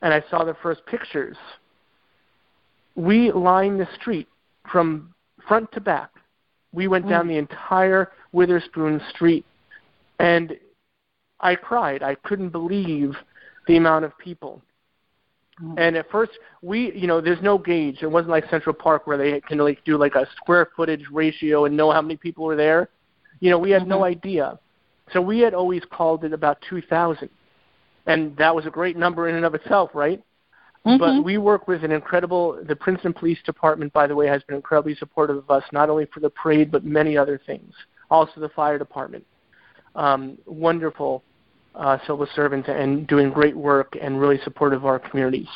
and I saw the first pictures we lined the street from front to back. We went down mm. the entire Witherspoon Street, and I cried. I couldn't believe the amount of people. Mm. And at first, we, you know, there's no gauge. It wasn't like Central Park where they can like do like a square footage ratio and know how many people were there. You know, we had mm-hmm. no idea. So we had always called it about 2,000, and that was a great number in and of itself, right? Mm-hmm. But we work with an incredible. The Princeton Police Department, by the way, has been incredibly supportive of us, not only for the parade but many other things. Also, the fire department, um, wonderful uh, civil servants and doing great work and really supportive of our communities.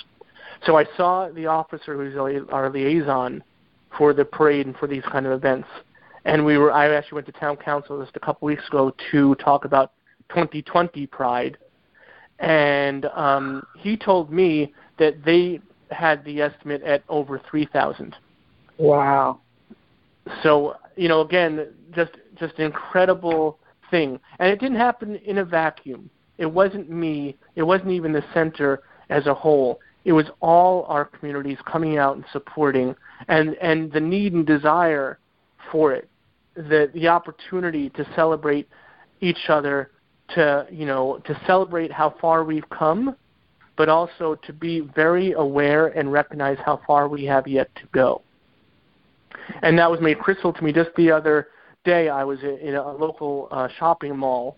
So I saw the officer who's our liaison for the parade and for these kind of events, and we were. I actually went to town council just a couple weeks ago to talk about 2020 Pride, and um, he told me that they had the estimate at over 3,000. Wow. So, you know, again, just just incredible thing. And it didn't happen in a vacuum. It wasn't me. It wasn't even the center as a whole. It was all our communities coming out and supporting and and the need and desire for it. The the opportunity to celebrate each other to, you know, to celebrate how far we've come but also to be very aware and recognize how far we have yet to go. And that was made crystal to me just the other day. I was in a local uh, shopping mall,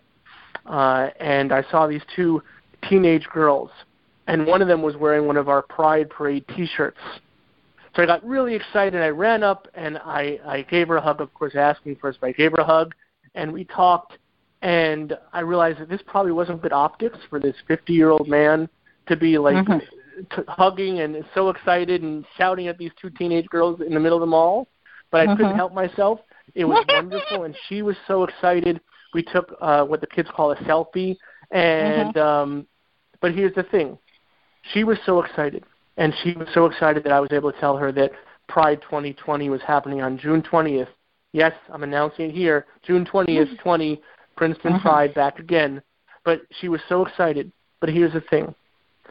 uh, and I saw these two teenage girls, and one of them was wearing one of our Pride Parade T-shirts. So I got really excited. I ran up and I, I gave her a hug. Of course, asking first, but I gave her a hug, and we talked. And I realized that this probably wasn't good optics for this 50-year-old man to be like mm-hmm. t- hugging and so excited and shouting at these two teenage girls in the middle of the mall, but I mm-hmm. couldn't help myself. It was wonderful, and she was so excited. We took uh, what the kids call a selfie, and mm-hmm. um, but here's the thing, she was so excited, and she was so excited that I was able to tell her that Pride 2020 was happening on June 20th. Yes, I'm announcing it here, June 20th, 20, Princeton mm-hmm. Pride back again. But she was so excited. But here's the thing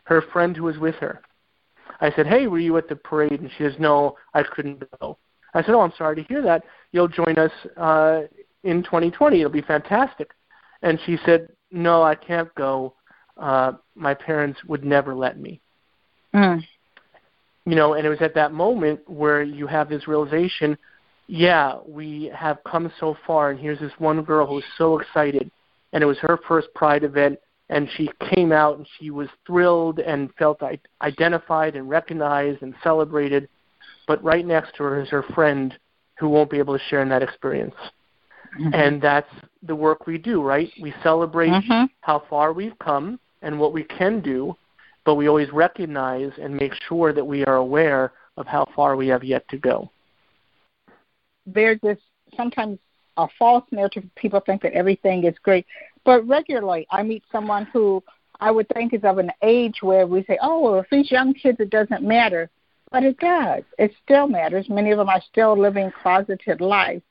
her friend who was with her. I said, "Hey, were you at the parade?" And she says, "No, I couldn't go." I said, "Oh, I'm sorry to hear that. You'll join us uh, in 2020. It'll be fantastic." And she said, "No, I can't go. Uh, my parents would never let me." Mm. You know, and it was at that moment where you have this realization. Yeah, we have come so far, and here's this one girl who's so excited, and it was her first Pride event and she came out and she was thrilled and felt identified and recognized and celebrated. But right next to her is her friend who won't be able to share in that experience. Mm-hmm. And that's the work we do, right? We celebrate mm-hmm. how far we've come and what we can do, but we always recognize and make sure that we are aware of how far we have yet to go. There's this sometimes a false narrative. People think that everything is great. But regularly, I meet someone who I would think is of an age where we say, oh, well, if these young kids, it doesn't matter. But it does. It still matters. Many of them are still living closeted lives.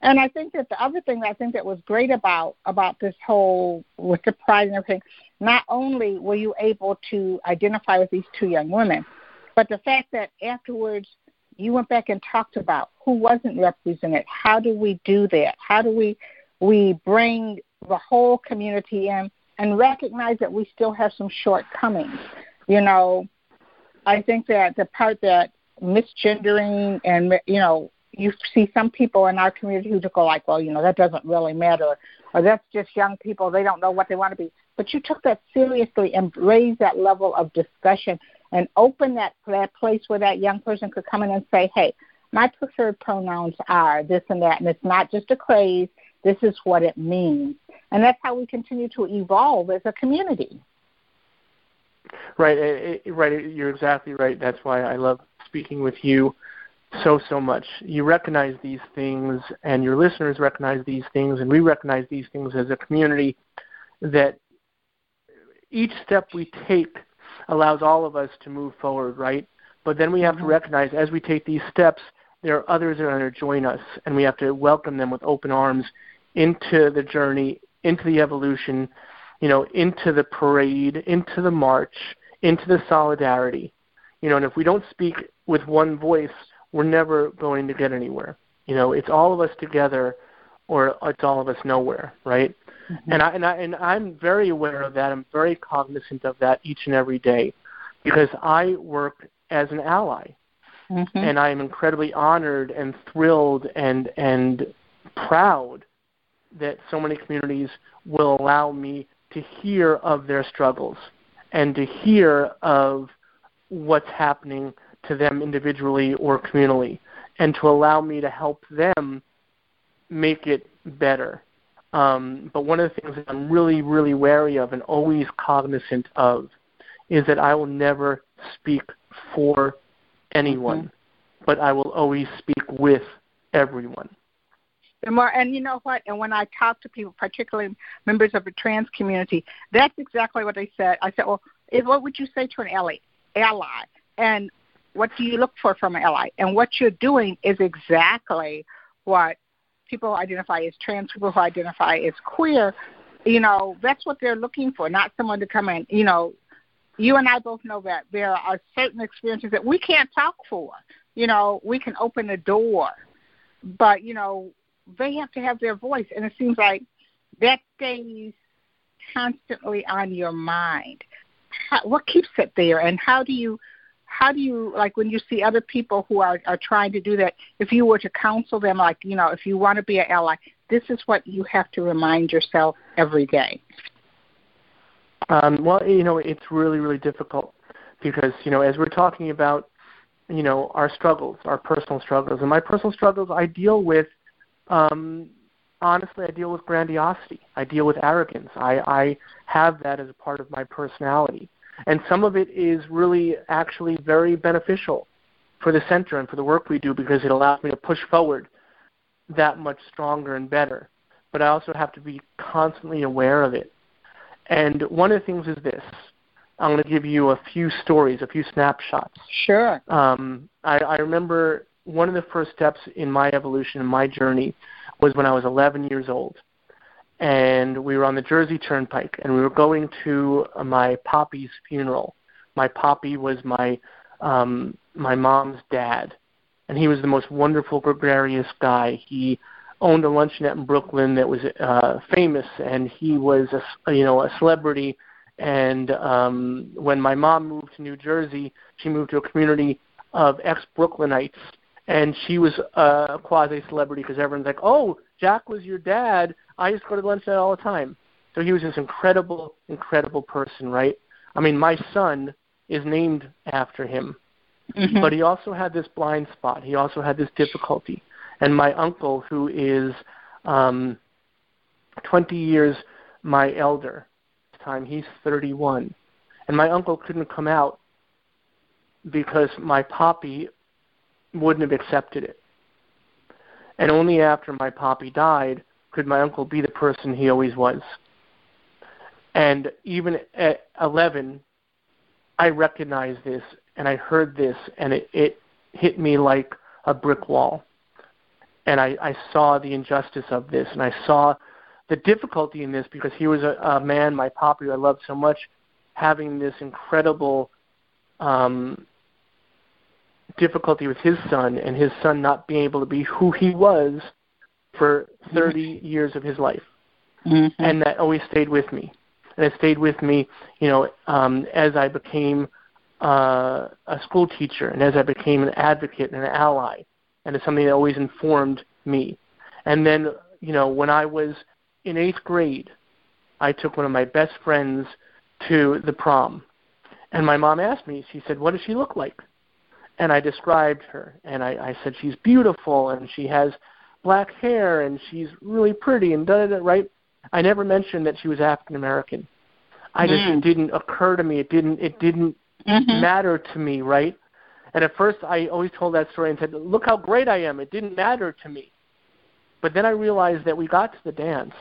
And I think that the other thing I think that was great about about this whole with the pride and everything, not only were you able to identify with these two young women, but the fact that afterwards you went back and talked about who wasn't represented. How do we do that? How do we we bring the whole community in and recognize that we still have some shortcomings. You know, I think that the part that misgendering and you know you see some people in our community who just go like, well, you know, that doesn't really matter, or that's just young people, they don't know what they want to be. But you took that seriously and raised that level of discussion and open that that place where that young person could come in and say, hey, my preferred pronouns are this and that, and it's not just a craze. This is what it means. And that's how we continue to evolve as a community. Right, eh, eh, right. You're exactly right. That's why I love speaking with you so so much. You recognize these things, and your listeners recognize these things, and we recognize these things as a community. That each step we take allows all of us to move forward, right? But then we have mm-hmm. to recognize as we take these steps, there are others that are going to join us, and we have to welcome them with open arms into the journey, into the evolution, you know, into the parade, into the march, into the solidarity. You know, and if we don't speak with one voice, we're never going to get anywhere. You know, it's all of us together, or it's all of us nowhere, right? Mm-hmm. And I and I and I'm very aware of that. I'm very cognizant of that each and every day, because I work as an ally, mm-hmm. and I am incredibly honored and thrilled and and proud that so many communities will allow me to hear of their struggles and to hear of what's happening to them individually or communally and to allow me to help them make it better. Um, but one of the things that I'm really, really wary of and always cognizant of is that I will never speak for anyone, mm-hmm. but I will always speak with everyone. And more, and you know what? And when I talk to people, particularly members of the trans community, that's exactly what they said. I said, "Well, eh, what would you say to an ally?" Ally, and what do you look for from an ally? And what you're doing is exactly what people identify as trans, people who identify as queer. You know, that's what they're looking for, not someone to come in. You know, you and I both know that there are certain experiences that we can't talk for. You know, we can open a door, but you know, they have to have their voice, and it seems like that stays constantly on your mind. How, what keeps it there, and how do you how do you like when you see other people who are are trying to do that? If you were to counsel them, like you know, if you want to be an ally, this is what you have to remind yourself every day. Um, well, you know, it's really really difficult because you know, as we're talking about, you know, our struggles, our personal struggles, and my personal struggles, I deal with um, honestly, I deal with grandiosity. I deal with arrogance. I, I have that as a part of my personality. And some of it is really actually very beneficial for the center and for the work we do because it allows me to push forward that much stronger and better. But I also have to be constantly aware of it. And one of the things is this. I'm going to give you a few stories, a few snapshots. Sure. Um, I, I remember one of the first steps in my evolution, in my journey, was when I was 11 years old. And we were on the Jersey Turnpike, and we were going to my poppy's funeral. My poppy was my um, my mom's dad, and he was the most wonderful, gregarious guy. He owned a luncheonette in Brooklyn that was uh, famous, and he was a you know a celebrity. And um, when my mom moved to New Jersey, she moved to a community of ex-Brooklynites and she was a quasi celebrity because everyone's like, "Oh, Jack was your dad. I used to go to lunch all the time." So he was this incredible, incredible person, right? I mean, my son is named after him, mm-hmm. but he also had this blind spot. He also had this difficulty, and my uncle, who is um, 20 years my elder, time he's 31, and my uncle couldn't come out because my poppy wouldn't have accepted it. And only after my poppy died could my uncle be the person he always was. And even at 11, I recognized this and I heard this, and it, it hit me like a brick wall. And I, I saw the injustice of this, and I saw the difficulty in this because he was a, a man, my poppy, I loved so much, having this incredible um, difficulty with his son and his son not being able to be who he was for 30 mm-hmm. years of his life. Mm-hmm. And that always stayed with me. And it stayed with me, you know, um, as I became uh, a school teacher and as I became an advocate and an ally. And it's something that always informed me. And then, you know, when I was in eighth grade, I took one of my best friends to the prom. And my mom asked me, she said, What does she look like? And I described her, and I, I said she's beautiful, and she has black hair, and she's really pretty, and da da da. Right? I never mentioned that she was African American. I just mm. it didn't occur to me. It didn't. It didn't mm-hmm. matter to me. Right? And at first, I always told that story and said, "Look how great I am." It didn't matter to me. But then I realized that we got to the dance,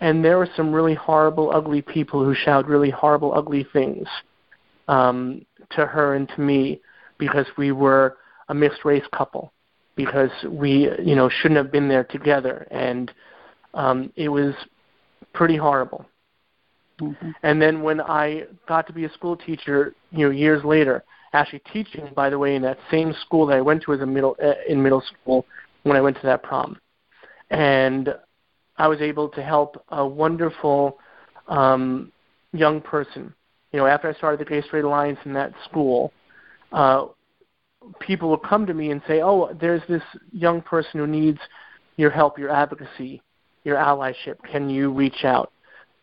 and there were some really horrible, ugly people who shouted really horrible, ugly things um, to her and to me because we were a mixed race couple because we you know shouldn't have been there together and um it was pretty horrible mm-hmm. and then when i got to be a school teacher you know years later actually teaching, by the way, in that same school that I went to as a middle uh, in middle school when I went to that prom, and I was able to help a wonderful um, young person. You know, after I started the Gay Straight Alliance in that school, uh, people would come to me and say, "Oh, there's this young person who needs your help, your advocacy, your allyship. Can you reach out?"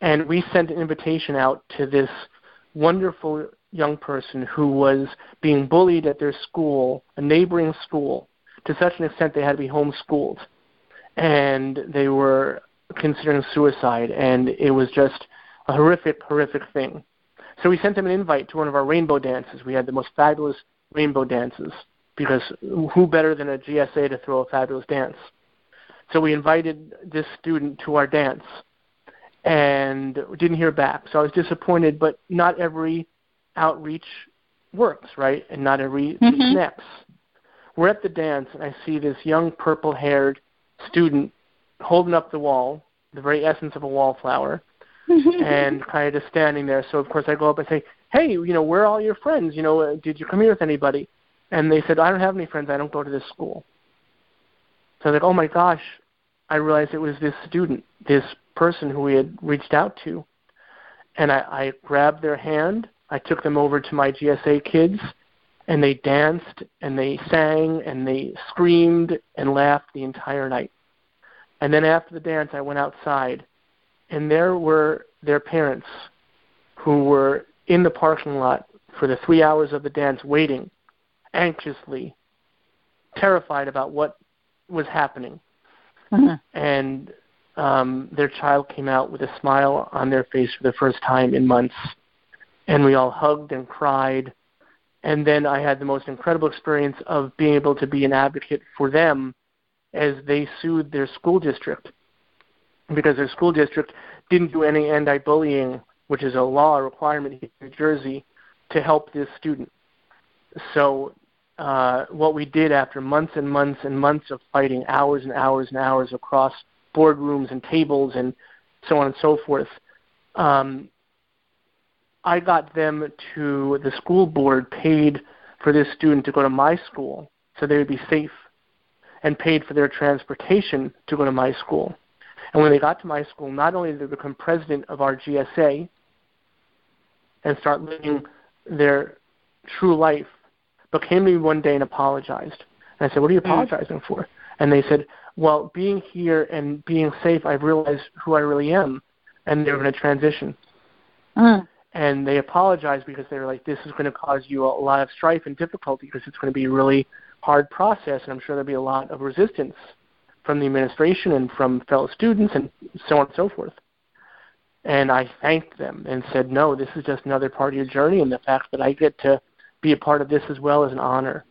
And we sent an invitation out to this wonderful young person who was being bullied at their school, a neighboring school, to such an extent they had to be homeschooled. And they were considering suicide, and it was just a horrific, horrific thing. So we sent them an invite to one of our rainbow dances. We had the most fabulous rainbow dances because who better than a GSA to throw a fabulous dance? So we invited this student to our dance and didn't hear back. So I was disappointed, but not every outreach works, right? And not every mm-hmm. connects. We're at the dance, and I see this young purple haired student holding up the wall, the very essence of a wallflower, and kind of just standing there. So, of course, I go up and say, Hey, you know, where are all your friends? You know, uh, did you come here with anybody? And they said, I don't have any friends. I don't go to this school. So I was like, Oh my gosh. I realized it was this student, this person who we had reached out to. And I, I grabbed their hand I took them over to my GSA kids, and they danced and they sang and they screamed and laughed the entire night. And then after the dance, I went outside, and there were their parents who were in the parking lot for the three hours of the dance, waiting anxiously, terrified about what was happening. Mm-hmm. And um, their child came out with a smile on their face for the first time in months and we all hugged and cried. And then I had the most incredible experience of being able to be an advocate for them as they sued their school district because their school district didn't do any anti-bullying, which is a law requirement here in New Jersey, to help this student. So uh, what we did after months and months and months of fighting, hours and hours and hours across boardrooms and tables and so on and so forth, um, I got them to the school board paid for this student to go to my school so they would be safe and paid for their transportation to go to my school. And when they got to my school, not only did they become president of our GSA and start living their true life, but came to me one day and apologized. And I said, What are you mm. apologizing for? And they said, Well, being here and being safe, I've realized who I really am. And they were going to transition. Mm and they apologized because they were like, "This is going to cause you a lot of strife and difficulty because it's going to be a really hard process, and I'm sure there'll be a lot of resistance from the administration and from fellow students and so on and so forth." And I thanked them and said, "No, this is just another part of your journey, and the fact that I get to be a part of this as well is an honor."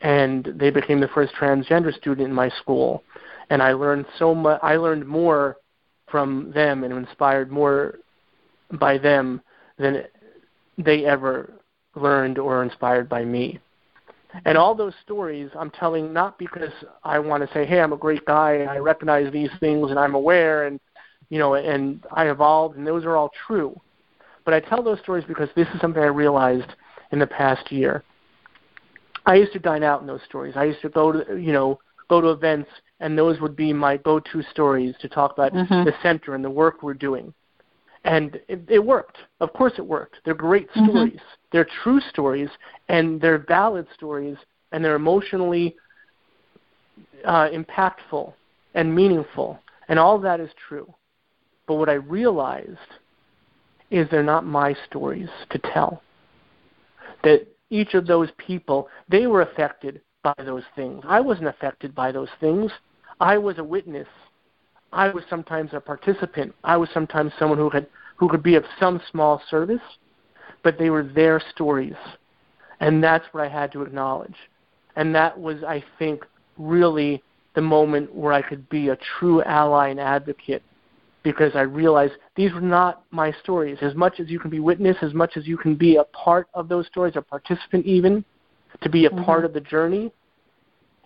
And they became the first transgender student in my school, and I learned so much. I learned more from them and inspired more by them than they ever learned or inspired by me. And all those stories I'm telling not because I want to say, hey, I'm a great guy and I recognize these things and I'm aware and you know and I evolved and those are all true. But I tell those stories because this is something I realized in the past year. I used to dine out in those stories. I used to go to you know go to events and those would be my go-to stories to talk about mm-hmm. the center and the work we're doing and it, it worked. Of course, it worked. They're great mm-hmm. stories. They're true stories, and they're valid stories, and they're emotionally uh, impactful and meaningful, and all that is true. But what I realized is they're not my stories to tell. That each of those people, they were affected by those things. I wasn't affected by those things. I was a witness I was sometimes a participant. I was sometimes someone who could who could be of some small service, but they were their stories, and that's what I had to acknowledge. And that was, I think, really the moment where I could be a true ally and advocate because I realized these were not my stories. As much as you can be witness, as much as you can be a part of those stories, a participant even, to be a mm-hmm. part of the journey,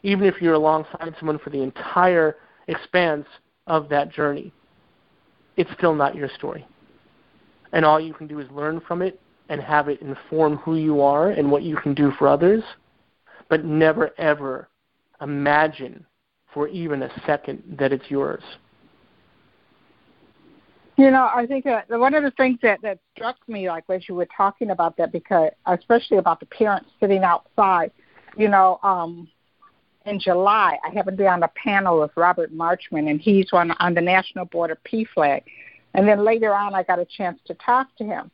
even if you're alongside someone for the entire expanse, of that journey, it's still not your story. And all you can do is learn from it and have it inform who you are and what you can do for others, but never ever imagine for even a second that it's yours. You know, I think that one of the things that that struck me, like as you were talking about that, because especially about the parents sitting outside, you know, um, in July, I happened to be on a panel with Robert Marchman, and he's on on the National Board of PFLAG. And then later on, I got a chance to talk to him.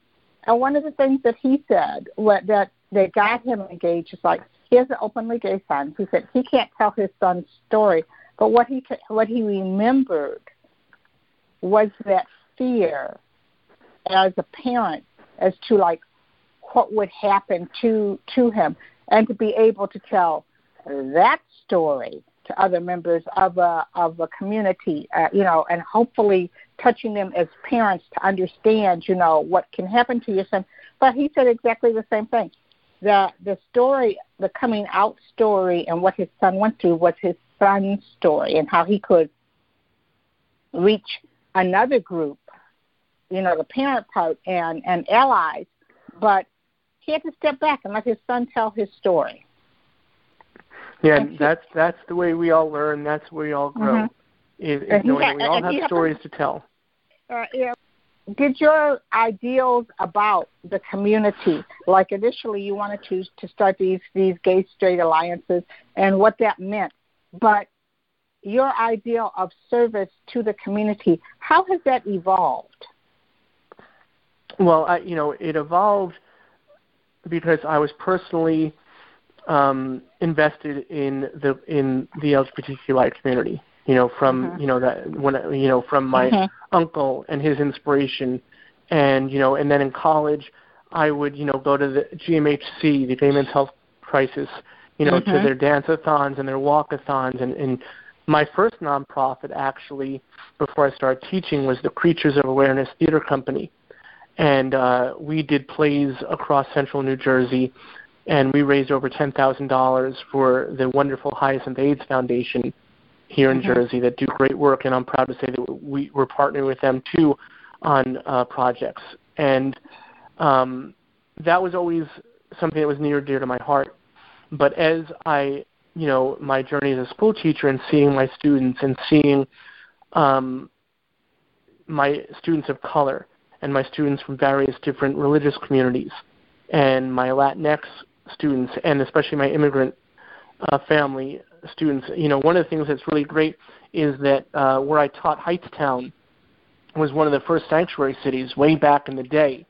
And one of the things that he said what, that that got him engaged is like he has an openly gay son. He said he can't tell his son's story, but what he what he remembered was that fear as a parent as to like what would happen to to him and to be able to tell that story to other members of a of a community uh, you know and hopefully touching them as parents to understand you know what can happen to your son but he said exactly the same thing the the story the coming out story and what his son went through was his son's story and how he could reach another group you know, the parent part and, and allies, but he had to step back and let his son tell his story. Yeah, that's that's the way we all learn. That's where we all grow. Mm-hmm. Is, is knowing that we all have stories to tell. Uh, yeah. Did your ideals about the community, like initially you wanted to to start these these gay straight alliances and what that meant, but your ideal of service to the community, how has that evolved? Well, I, you know, it evolved because I was personally um, invested in the in the LGBTQI community. You know, from mm-hmm. you know that when you know from my mm-hmm. uncle and his inspiration, and you know, and then in college, I would you know go to the GMHC, the Gay Men's Health Crisis, you know, mm-hmm. to their dance-a-thons and their walk-a-thons, and, and my first nonprofit actually, before I started teaching, was the Creatures of Awareness Theater Company, and uh, we did plays across central New Jersey, and we raised over ten thousand dollars for the wonderful Hyacinth AIDS Foundation here in mm-hmm. Jersey that do great work, and I'm proud to say that we, we're partnering with them too on uh, projects, and um, that was always something that was near and dear to my heart. But as I, you know, my journey as a school teacher and seeing my students and seeing um, my students of color and my students from various different religious communities, and my Latinx students, and especially my immigrant uh, family students. You know, one of the things that's really great is that uh, where I taught Hightstown was one of the first sanctuary cities way back in the day,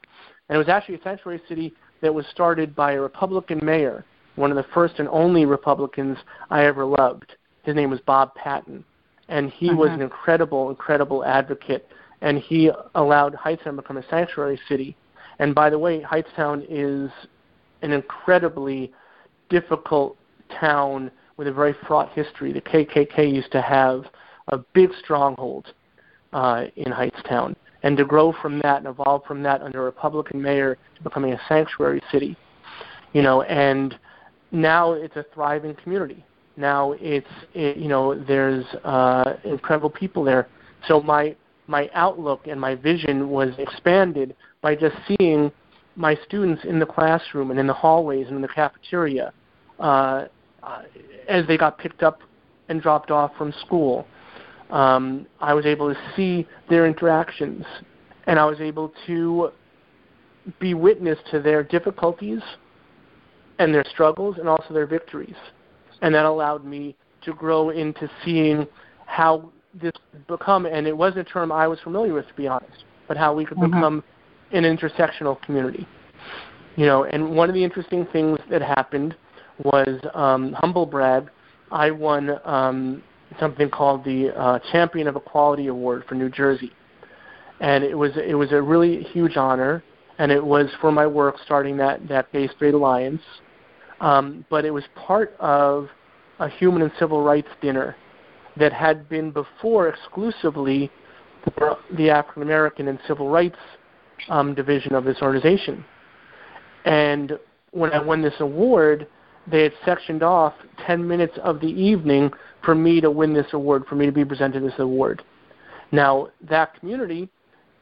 and it was actually a sanctuary city that was started by a Republican mayor, one of the first and only Republicans I ever loved. His name was Bob Patton, and he uh-huh. was an incredible, incredible advocate and he allowed Hightstown to become a sanctuary city. And by the way, Hightstown is an incredibly difficult town with a very fraught history. The KKK used to have a big stronghold uh, in Hightstown, and to grow from that and evolve from that under a Republican mayor to becoming a sanctuary city, you know, and now it's a thriving community. Now it's it, you know there's uh, incredible people there. So my my outlook and my vision was expanded by just seeing my students in the classroom and in the hallways and in the cafeteria uh, uh, as they got picked up and dropped off from school. Um, I was able to see their interactions, and I was able to be witness to their difficulties and their struggles and also their victories. And that allowed me to grow into seeing how this become, and it wasn't a term I was familiar with, to be honest, but how we could mm-hmm. become an intersectional community. You know, and one of the interesting things that happened was um, humble brag. I won um, something called the uh, Champion of Equality Award for New Jersey, and it was it was a really huge honor, and it was for my work starting that that Gay Straight Alliance. Um, but it was part of a human and civil rights dinner that had been before exclusively for the African American and Civil Rights um, division of this organization. And when I won this award, they had sectioned off 10 minutes of the evening for me to win this award, for me to be presented this award. Now, that community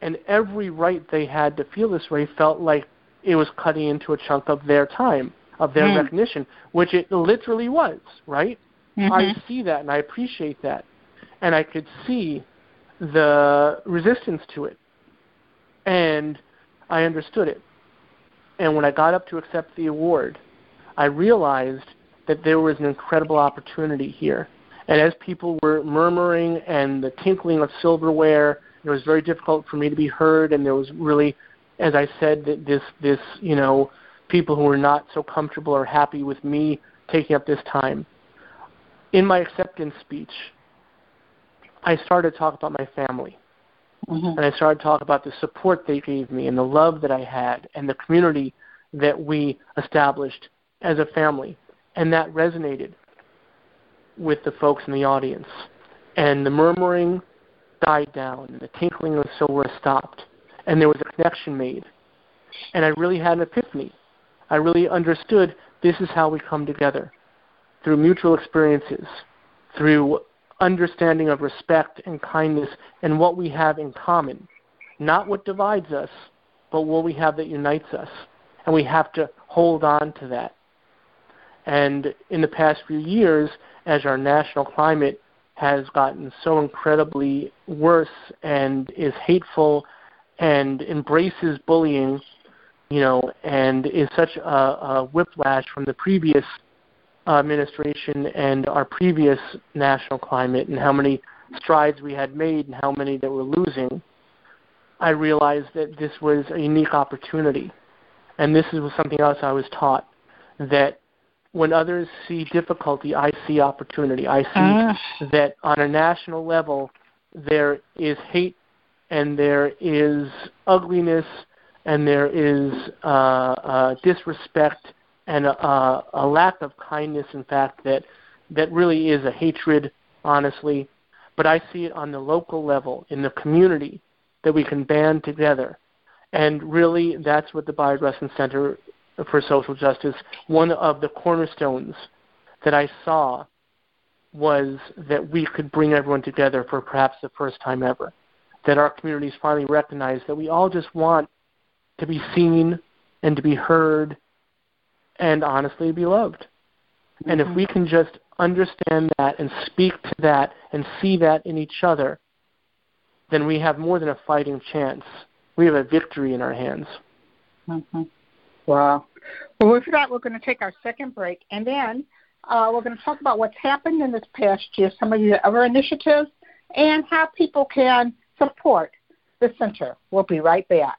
and every right they had to feel this way felt like it was cutting into a chunk of their time, of their mm. recognition, which it literally was, right? Mm-hmm. I see that and I appreciate that. And I could see the resistance to it. And I understood it. And when I got up to accept the award, I realized that there was an incredible opportunity here. And as people were murmuring and the tinkling of silverware, it was very difficult for me to be heard. And there was really, as I said, this this you know people who were not so comfortable or happy with me taking up this time. In my acceptance speech, I started to talk about my family. Mm-hmm. And I started to talk about the support they gave me and the love that I had and the community that we established as a family. And that resonated with the folks in the audience. And the murmuring died down, and the tinkling of silver stopped, and there was a connection made. And I really had an epiphany. I really understood this is how we come together through mutual experiences, through understanding of respect and kindness and what we have in common. Not what divides us, but what we have that unites us. And we have to hold on to that. And in the past few years, as our national climate has gotten so incredibly worse and is hateful and embraces bullying, you know, and is such a, a whiplash from the previous administration and our previous national climate and how many strides we had made and how many that we're losing, I realized that this was a unique opportunity. And this was something else I was taught that when others see difficulty, I see opportunity. I see uh. that on a national level, there is hate and there is ugliness and there is uh, uh, disrespect and a, a lack of kindness, in fact, that that really is a hatred, honestly. But I see it on the local level, in the community, that we can band together. And really, that's what the Bayard Rustin Center for Social Justice, one of the cornerstones that I saw was that we could bring everyone together for perhaps the first time ever. That our communities finally recognize that we all just want to be seen and to be heard and honestly be loved. Mm-hmm. And if we can just understand that and speak to that and see that in each other, then we have more than a fighting chance. We have a victory in our hands. Mm-hmm. Wow. Well, with that, we're going to take our second break, and then uh, we're going to talk about what's happened in this past year, some of the other initiatives, and how people can support the center. We'll be right back.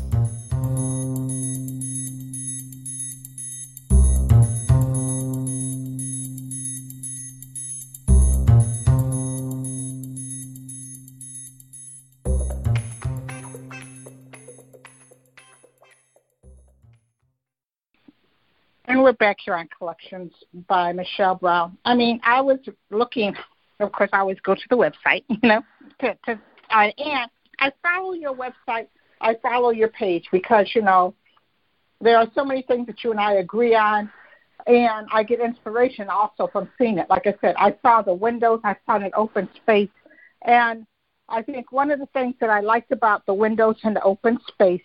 On Collections by Michelle Brown. I mean, I was looking, of course, I always go to the website, you know, to, to uh, and I follow your website. I follow your page because you know there are so many things that you and I agree on, and I get inspiration also from seeing it. Like I said, I saw the windows, I saw an open space, and I think one of the things that I liked about the windows and the open space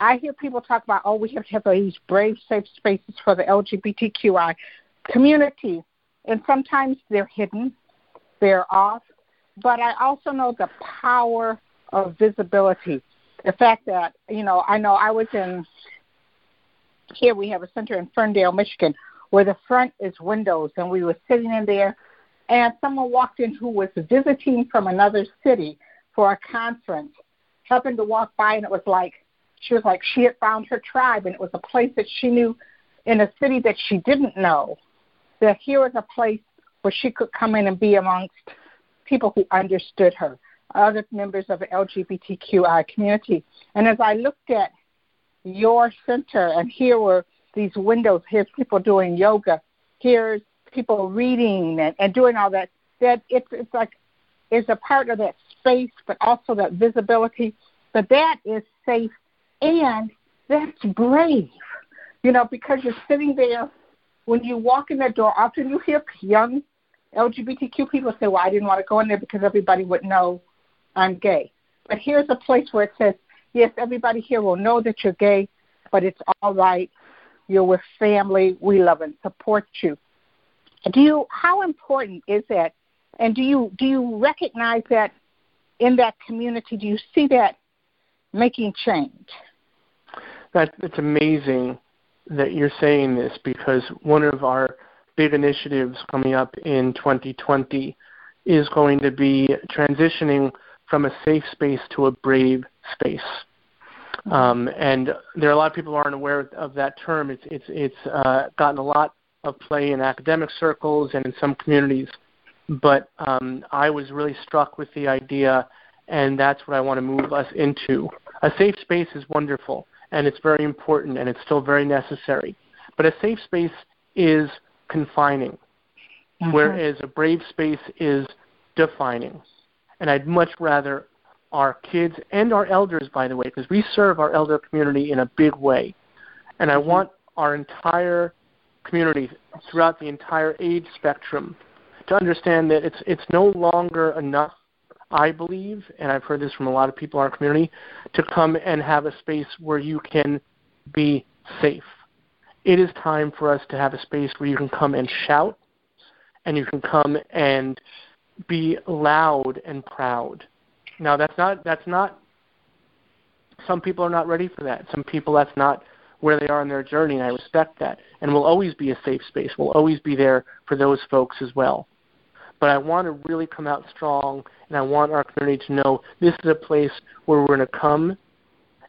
I hear people talk about, oh, we have to have these brave, safe spaces for the LGBTQI community. And sometimes they're hidden, they're off. But I also know the power of visibility. The fact that, you know, I know I was in, here we have a center in Ferndale, Michigan, where the front is windows, and we were sitting in there, and someone walked in who was visiting from another city for a conference, happened to walk by, and it was like, she was like she had found her tribe and it was a place that she knew in a city that she didn't know that here was a place where she could come in and be amongst people who understood her other members of the lgbtqi community. And as i looked at your center and here were these windows here's people doing yoga here's people reading and, and doing all that that it's it's like is a part of that space but also that visibility. But that is safe and that's brave. You know, because you're sitting there when you walk in that door, often you hear young LGBTQ people say, Well, I didn't want to go in there because everybody would know I'm gay. But here's a place where it says, Yes, everybody here will know that you're gay, but it's all right. You're with family. We love and support you. Do you how important is that? And do you do you recognize that in that community? Do you see that making change? That it's amazing that you're saying this because one of our big initiatives coming up in 2020 is going to be transitioning from a safe space to a brave space. Um, and there are a lot of people who aren't aware of that term. It's it's it's uh, gotten a lot of play in academic circles and in some communities. But um, I was really struck with the idea, and that's what I want to move us into. A safe space is wonderful, and it's very important, and it's still very necessary. But a safe space is confining, mm-hmm. whereas a brave space is defining. And I'd much rather our kids and our elders, by the way, because we serve our elder community in a big way. And I mm-hmm. want our entire community throughout the entire age spectrum to understand that it's it's no longer enough I believe, and I've heard this from a lot of people in our community, to come and have a space where you can be safe. It is time for us to have a space where you can come and shout, and you can come and be loud and proud. Now that's not that's not some people are not ready for that. Some people that's not where they are in their journey and I respect that. And we'll always be a safe space. We'll always be there for those folks as well. But I want to really come out strong, and I want our community to know this is a place where we're going to come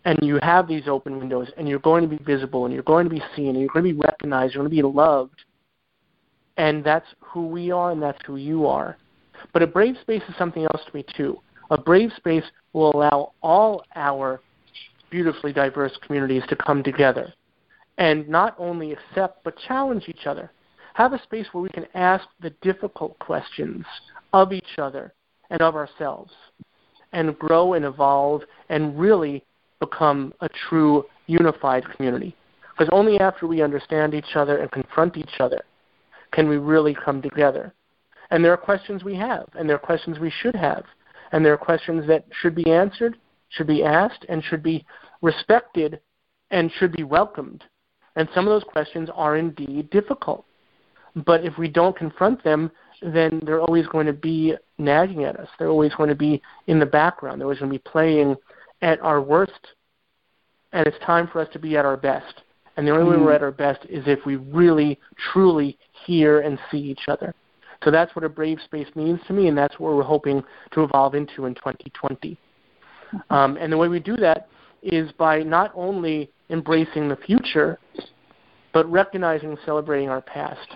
and you have these open windows, and you're going to be visible, and you're going to be seen, and you're going to be recognized, you're going to be loved. And that's who we are, and that's who you are. But a brave space is something else to me, too. A brave space will allow all our beautifully diverse communities to come together and not only accept but challenge each other have a space where we can ask the difficult questions of each other and of ourselves and grow and evolve and really become a true unified community. Because only after we understand each other and confront each other can we really come together. And there are questions we have, and there are questions we should have, and there are questions that should be answered, should be asked, and should be respected, and should be welcomed. And some of those questions are indeed difficult. But if we don't confront them, then they're always going to be nagging at us. They're always going to be in the background. They're always going to be playing at our worst. And it's time for us to be at our best. And the only mm. way we're mm. at our best is if we really, truly hear and see each other. So that's what a brave space means to me, and that's what we're hoping to evolve into in 2020. Mm-hmm. Um, and the way we do that is by not only embracing the future, but recognizing and celebrating our past.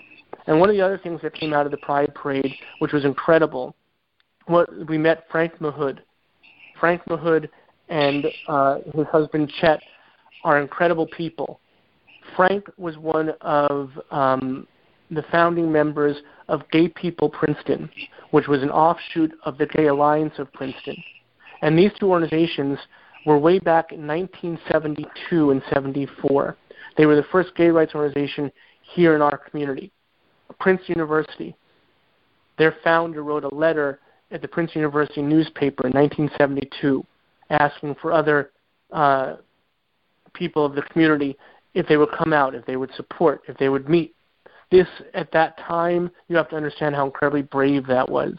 And one of the other things that came out of the Pride Parade, which was incredible, what we met Frank Mahood. Frank Mahood and uh, his husband Chet are incredible people. Frank was one of um, the founding members of Gay People Princeton, which was an offshoot of the Gay Alliance of Princeton. And these two organizations were way back in 1972 and 74. They were the first gay rights organization here in our community. Princeton University. Their founder wrote a letter at the Princeton University newspaper in 1972 asking for other uh, people of the community if they would come out, if they would support, if they would meet. This, at that time, you have to understand how incredibly brave that was.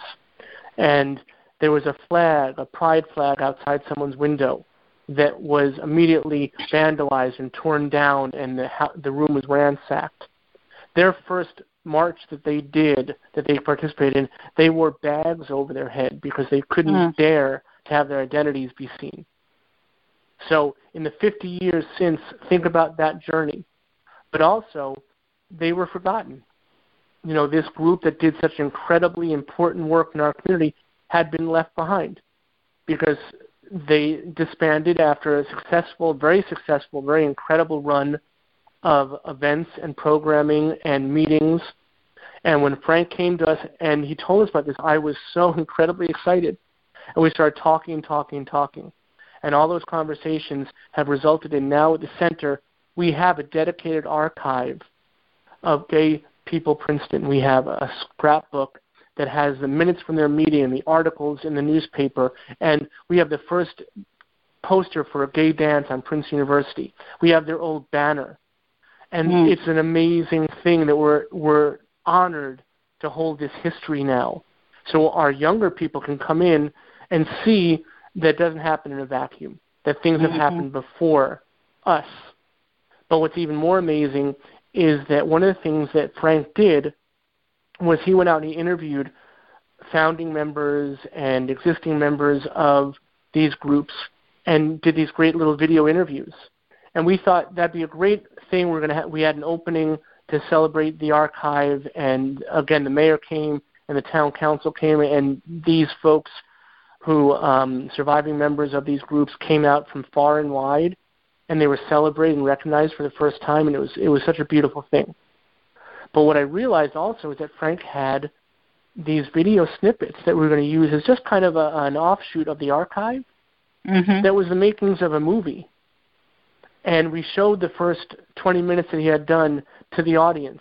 And there was a flag, a pride flag outside someone's window that was immediately vandalized and torn down, and the, the room was ransacked. Their first march that they did, that they participated in, they wore bags over their head because they couldn't mm. dare to have their identities be seen. So, in the 50 years since, think about that journey. But also, they were forgotten. You know, this group that did such incredibly important work in our community had been left behind because they disbanded after a successful, very successful, very incredible run of events and programming and meetings. And when Frank came to us and he told us about this, I was so incredibly excited. And we started talking, talking, talking. And all those conversations have resulted in now at the center, we have a dedicated archive of Gay People Princeton. We have a scrapbook that has the minutes from their meeting and the articles in the newspaper. And we have the first poster for a gay dance on Princeton University. We have their old banner. And mm. it's an amazing thing that we're, we're honored to hold this history now. So our younger people can come in and see that doesn't happen in a vacuum, that things have mm-hmm. happened before us. But what's even more amazing is that one of the things that Frank did was he went out and he interviewed founding members and existing members of these groups and did these great little video interviews. And we thought that'd be a great thing. We're gonna have, we had an opening to celebrate the archive, and again, the mayor came and the town council came, and these folks who um, surviving members of these groups came out from far and wide, and they were celebrated and recognized for the first time, and it was it was such a beautiful thing. But what I realized also is that Frank had these video snippets that we were going to use as just kind of a, an offshoot of the archive. Mm-hmm. That was the makings of a movie. And we showed the first 20 minutes that he had done to the audience.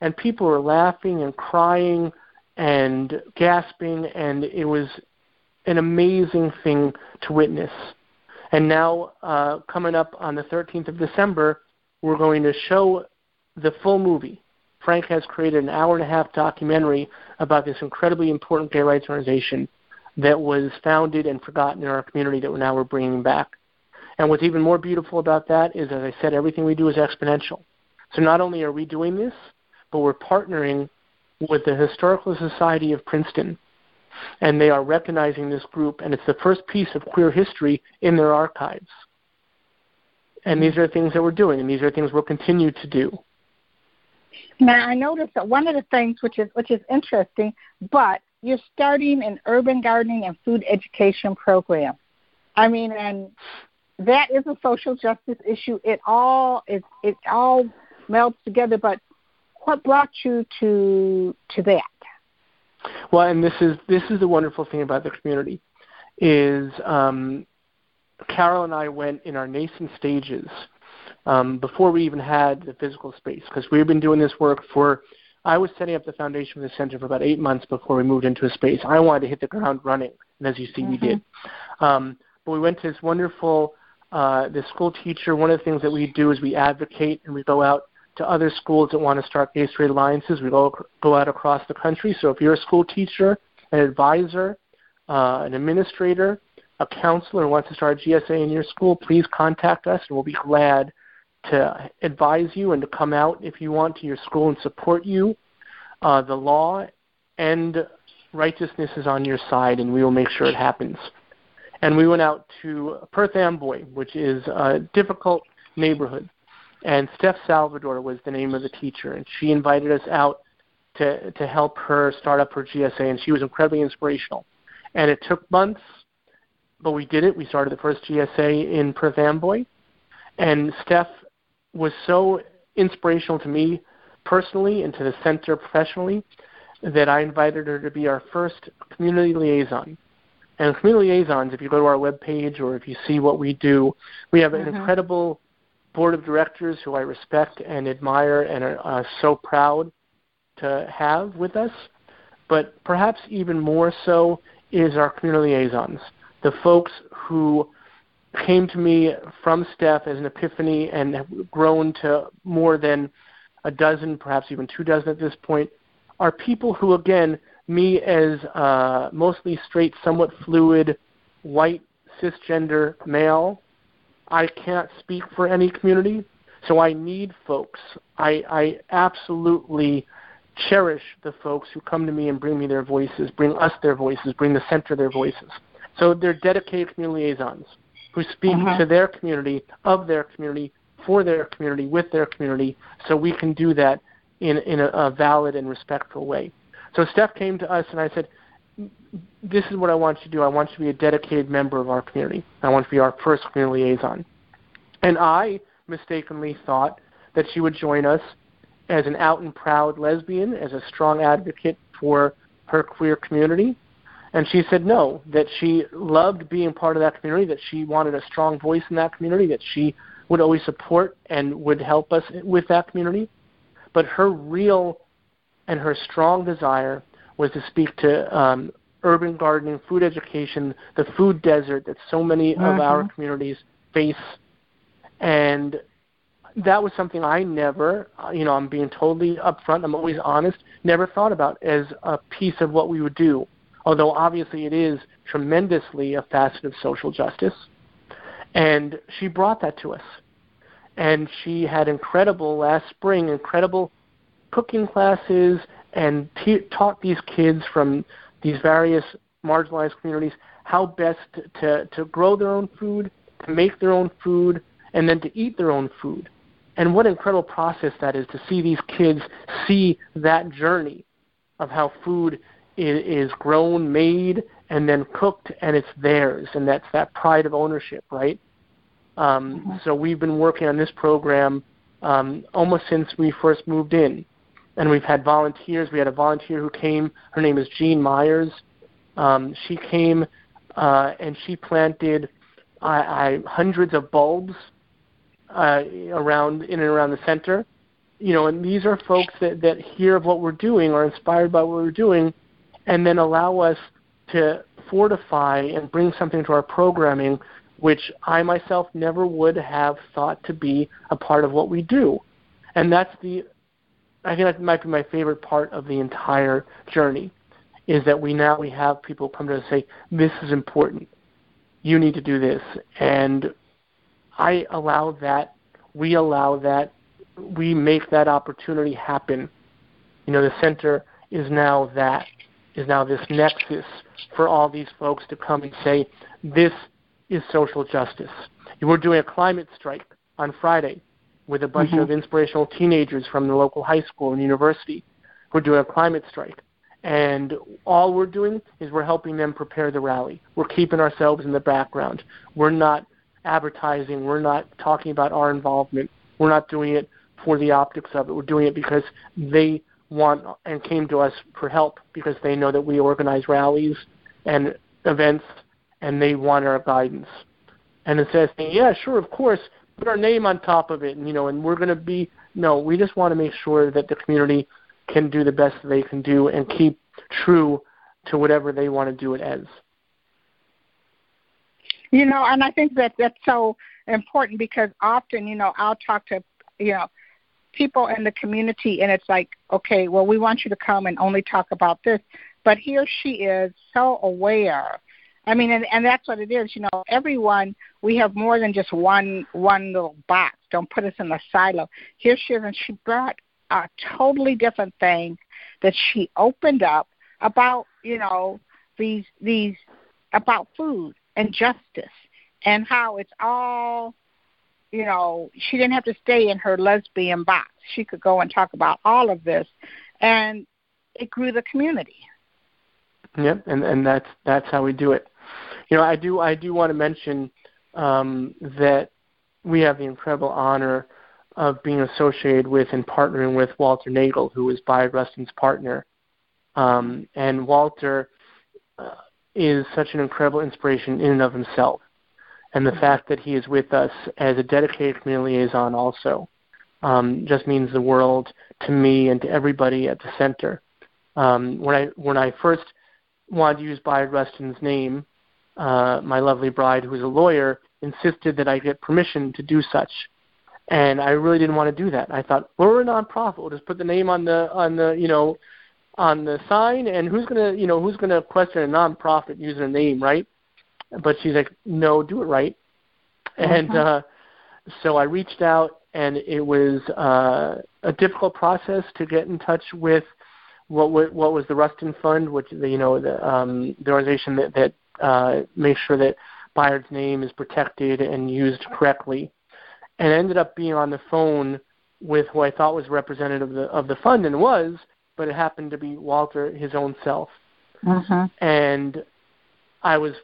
And people were laughing and crying and gasping, and it was an amazing thing to witness. And now, uh, coming up on the 13th of December, we're going to show the full movie. Frank has created an hour and a half documentary about this incredibly important gay rights organization that was founded and forgotten in our community that now we're bringing back. And what's even more beautiful about that is, as I said, everything we do is exponential. So not only are we doing this, but we're partnering with the Historical Society of Princeton, and they are recognizing this group, and it's the first piece of queer history in their archives. And these are things that we're doing, and these are things we'll continue to do. Now I noticed that one of the things which is which is interesting, but you're starting an urban gardening and food education program. I mean, and that is a social justice issue. It all it it all melds together. But what brought you to to that? Well, and this is this is the wonderful thing about the community is um, Carol and I went in our nascent stages um, before we even had the physical space because we've been doing this work for. I was setting up the foundation for the center for about eight months before we moved into a space. I wanted to hit the ground running, and as you see, mm-hmm. we did. Um, but we went to this wonderful uh, the school teacher. One of the things that we do is we advocate and we go out to other schools that want to start gay straight alliances. We go go out across the country. So if you're a school teacher, an advisor, uh, an administrator, a counselor who wants to start GSA in your school, please contact us, and we'll be glad to advise you and to come out if you want to your school and support you. Uh, the law and righteousness is on your side, and we will make sure it happens. And we went out to Perth Amboy, which is a difficult neighborhood. And Steph Salvador was the name of the teacher, and she invited us out to to help her start up her GSA, and she was incredibly inspirational. And it took months, but we did it. We started the first GSA in Perth Amboy, and Steph was so inspirational to me personally and to the center professionally that I invited her to be our first community liaison. And community liaisons, if you go to our webpage or if you see what we do, we have an mm-hmm. incredible board of directors who I respect and admire and are uh, so proud to have with us. But perhaps even more so is our community liaisons, the folks who came to me from Steph as an epiphany and have grown to more than a dozen, perhaps even two dozen at this point, are people who, again, me as uh, mostly straight, somewhat fluid, white, cisgender male, I can't speak for any community, so I need folks. I, I absolutely cherish the folks who come to me and bring me their voices, bring us their voices, bring the center their voices. So they're dedicated community liaisons. who speak Uh-huh. to their community, of their community, for their community, with their community, so we can do that in, in a, a valid and respectful way. So Steph came to us and I said, this is what I want you to do. I want you to be a dedicated member of our community. I want you to be our first community liaison. And I mistakenly thought that she would join us as an out and proud lesbian, as a strong advocate for her queer community. And she said no, that she loved being part of that community, that she wanted a strong voice in that community, that she would always support and would help us with that community. But her real and her strong desire was to speak to um, urban gardening, food education, the food desert that so many of Mhm. our communities face. And that was something I never, uh, you know, I'm being totally upfront, I'm always honest, never thought about as a piece of what we would do. Although obviously it is tremendously a facet of social justice. And she brought that to us. And she had incredible, last spring, incredible cooking classes and te- taught these kids from these various marginalized communities how best to, to, grow their own food, to make their own food, and then to eat their own food. And what an incredible process that is to see these kids see that journey of how food is, is grown, made, and then cooked, and it's theirs, and that's that pride of ownership, right? Um, Mhm. So we've been working on this program um, almost since we first moved in, and we've had volunteers. We had a volunteer who came. Her name is Jean Myers. Um, she came uh, and she planted I, I, hundreds of bulbs uh, around in and around the center. You know, and these are folks that, that hear of what we're doing, are inspired by what we're doing, and then allow us to fortify and bring something to our programming which I myself never would have thought to be a part of what we do. And that's the I think that might be my favorite part of the entire journey is that we now we have people come to us and say, This is important. You need to do this and I allow that, we allow that, we make that opportunity happen. You know, the center is now that, is now this nexus for all these folks to come and say, This is social justice. We're doing a climate strike on Friday with a bunch Mhm. of inspirational teenagers from the local high school and university. We're doing a climate strike. And all we're doing is we're helping them prepare the rally. We're keeping ourselves in the background. We're not advertising. We're not talking about our involvement. We're not doing it for the optics of it. We're doing it because they want and came to us for help because they know that we organize rallies and events and they want our guidance. And it says, yeah, sure, of course, put our name on top of it, and you know, and we're going to be no, we just want to make sure that the community can do the best they can do and keep true to whatever they want to do it as. You know, and I think that that's so important because often, you know, I'll talk to, you know, people in the community and it's like, okay, well, we want you to come and only talk about this. But he or she is so aware. I mean, and, and that's what it is. You know, everyone, we have more than just one one little box. Don't put us in a silo. Here she is, and she brought a totally different thing that she opened up about, you know, these these about food and justice and how it's all you know she didn't have to stay in her lesbian box she could go and talk about all of this and it grew the community Yep, and and that's that's how we do it. You know, I do I do want to mention um, that we have the incredible honor of being associated with and partnering with Walter Naegle, who is Bayard Rustin's partner. Um, and Walter uh, is such an incredible inspiration in and of himself. And the fact that he is with us as a dedicated community liaison also um, just means the world to me and to everybody at the center. Um, when I when I first wanted to use Bayard Rustin's name, uh, my lovely bride, who's a lawyer, insisted that I get permission to do such. And I really didn't want to do that. I thought, well, we're a nonprofit. We'll just put the name on the on the you know on the sign, and who's gonna you know who's gonna question a nonprofit using a name, right? But she's like, no, do it right. And uh, so I reached out, and it was uh, a difficult process to get in touch with what what, was the Rustin Fund, which the, you know the um, the organization that that uh, makes sure that Bayard's name is protected and used correctly, and ended up being on the phone with who I thought was representative of the, of the fund and was, but it happened to be Walter his own self. Mm-hmm. And I was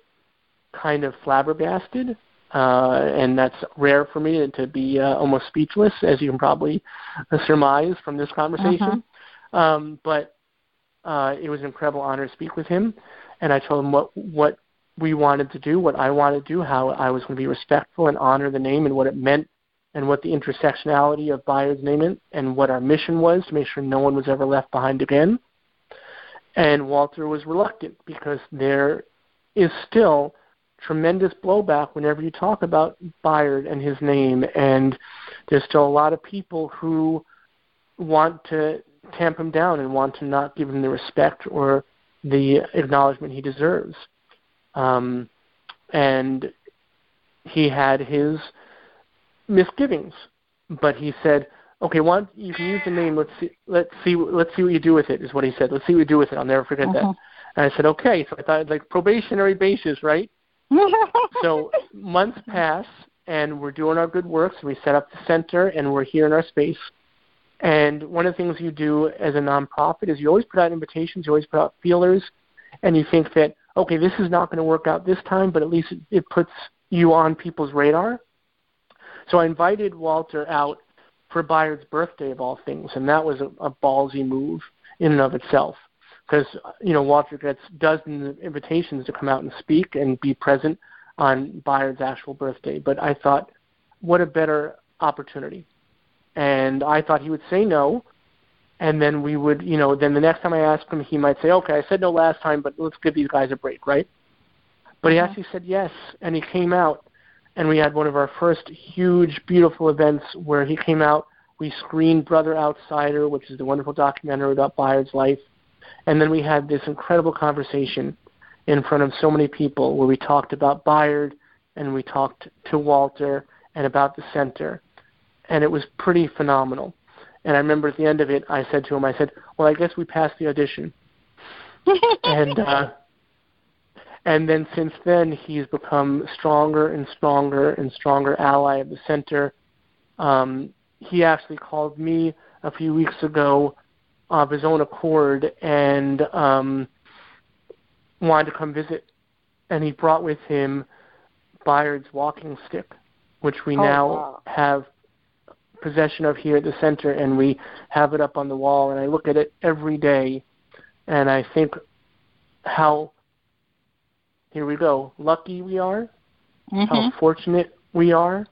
kind of flabbergasted, uh, and that's rare for me to be uh, almost speechless, as you can probably surmise from this conversation. Mm-hmm. Um, but uh, it was an incredible honor to speak with him, and I told him what what we wanted to do, what I wanted to do, how I was going to be respectful and honor the name and what it meant and what the intersectionality of Bayard's name meant and what our mission was to make sure no one was ever left behind again. And Walter was reluctant because there is still tremendous blowback whenever you talk about Bayard and his name, and there's still a lot of people who want to tamp him down and want to not give him the respect or the acknowledgement he deserves. Um, and he had his misgivings, but he said, "Okay, one, you can use the name. Let's see. Let's see. Let's see what you do with it." Is what he said. Let's see what you do with it. I'll never forget uh-huh. that. And I said, "Okay." So I thought like probationary basis, right? so months pass, and we're doing our good works. We set up the center, and we're here in our space. And one of the things you do as a nonprofit is you always put out invitations, you always put out feelers, and you think that okay, this is not going to work out this time, but at least it, it puts you on people's radar. So I invited Walter out for Bayard's birthday of all things, and that was a, a ballsy move in and of itself. Because you know Walter gets dozens of invitations to come out and speak and be present on Bayard's actual birthday, but I thought, what a better opportunity. And I thought he would say no, and then we would, you know, then the next time I asked him, he might say, "Okay, I said no last time, but let's give these guys a break, right?" But he mm-hmm. actually said yes, and he came out, and we had one of our first huge, beautiful events where he came out. We screened Brother Outsider, which is the wonderful documentary about Bayard's life, and then we had this incredible conversation in front of so many people where we talked about Bayard and we talked to Walter and about the center, and it was pretty phenomenal. And I remember at the end of it, I said to him, I said, "Well, I guess we passed the audition." and uh, and then since then, he's become stronger and stronger and stronger ally of the center. Um, he actually called me a few weeks ago of his own accord and um, wanted to come visit. And he brought with him Bayard's walking stick, which we oh, now wow. have possession of here at the center, and we have it up on the wall. And I look at it every day, and I think how here we go lucky we are, mm-hmm. how fortunate we are,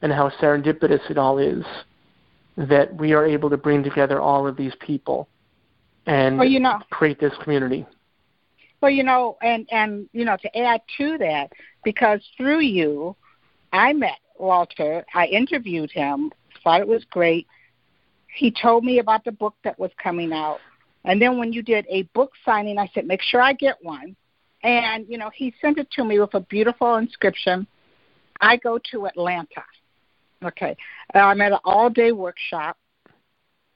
and how serendipitous it all is that we are able to bring together all of these people and well, you know, create this community. Well, you know, and and you know, to add to that, because through you, I met Walter. I interviewed him thought it was great. He told me about the book that was coming out. And then when you did a book signing, I said, make sure I get one. And, you know, he sent it to me with a beautiful inscription. I go to Atlanta. Okay. I'm at an all day workshop.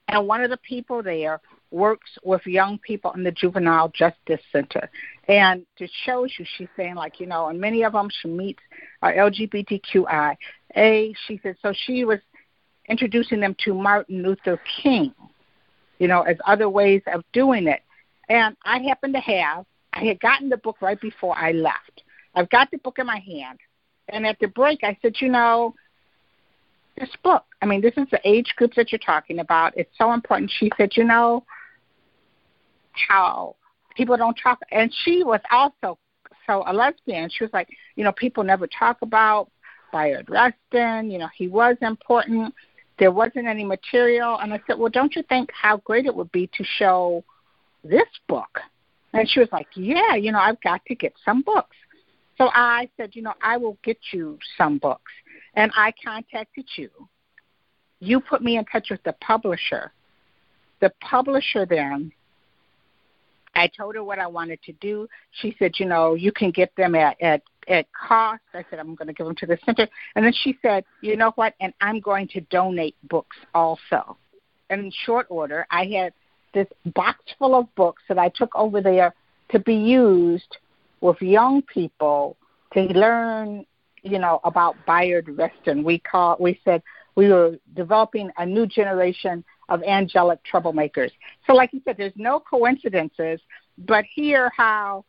And one of the people there works with young people in the Juvenile Justice Center. And to show you, she's saying, like, you know, and many of them she meets are LGBTQI. A, she said, so she was introducing them to Martin Luther King, you know, as other ways of doing it. And I happen to have, I had gotten the book right before I left. I've got the book in my hand. And at the break, I said, you know, this book, I mean, this is the age groups that you're talking about. It's so important. She said, you know, how people don't talk. And she was also so a lesbian. She was like, you know, people never talk about Bayard Rustin. You know, he was important there wasn't any material. And I said, Well, don't you think how great it would be to show this book? And she was like, Yeah, you know, I've got to get some books. So I said, You know, I will get you some books. And I contacted you. You put me in touch with the publisher. The publisher then I told her what I wanted to do. She said, you know, you can get them at at at cost. I said, I'm going to give them to the center. And then she said, you know what? And I'm going to donate books also. And in short order, I had this box full of books that I took over there to be used with young people to learn, you know, about Bayard Rustin. We call we said we were developing a new generation of angelic troublemakers. So, like you said, there's no coincidences, but hear how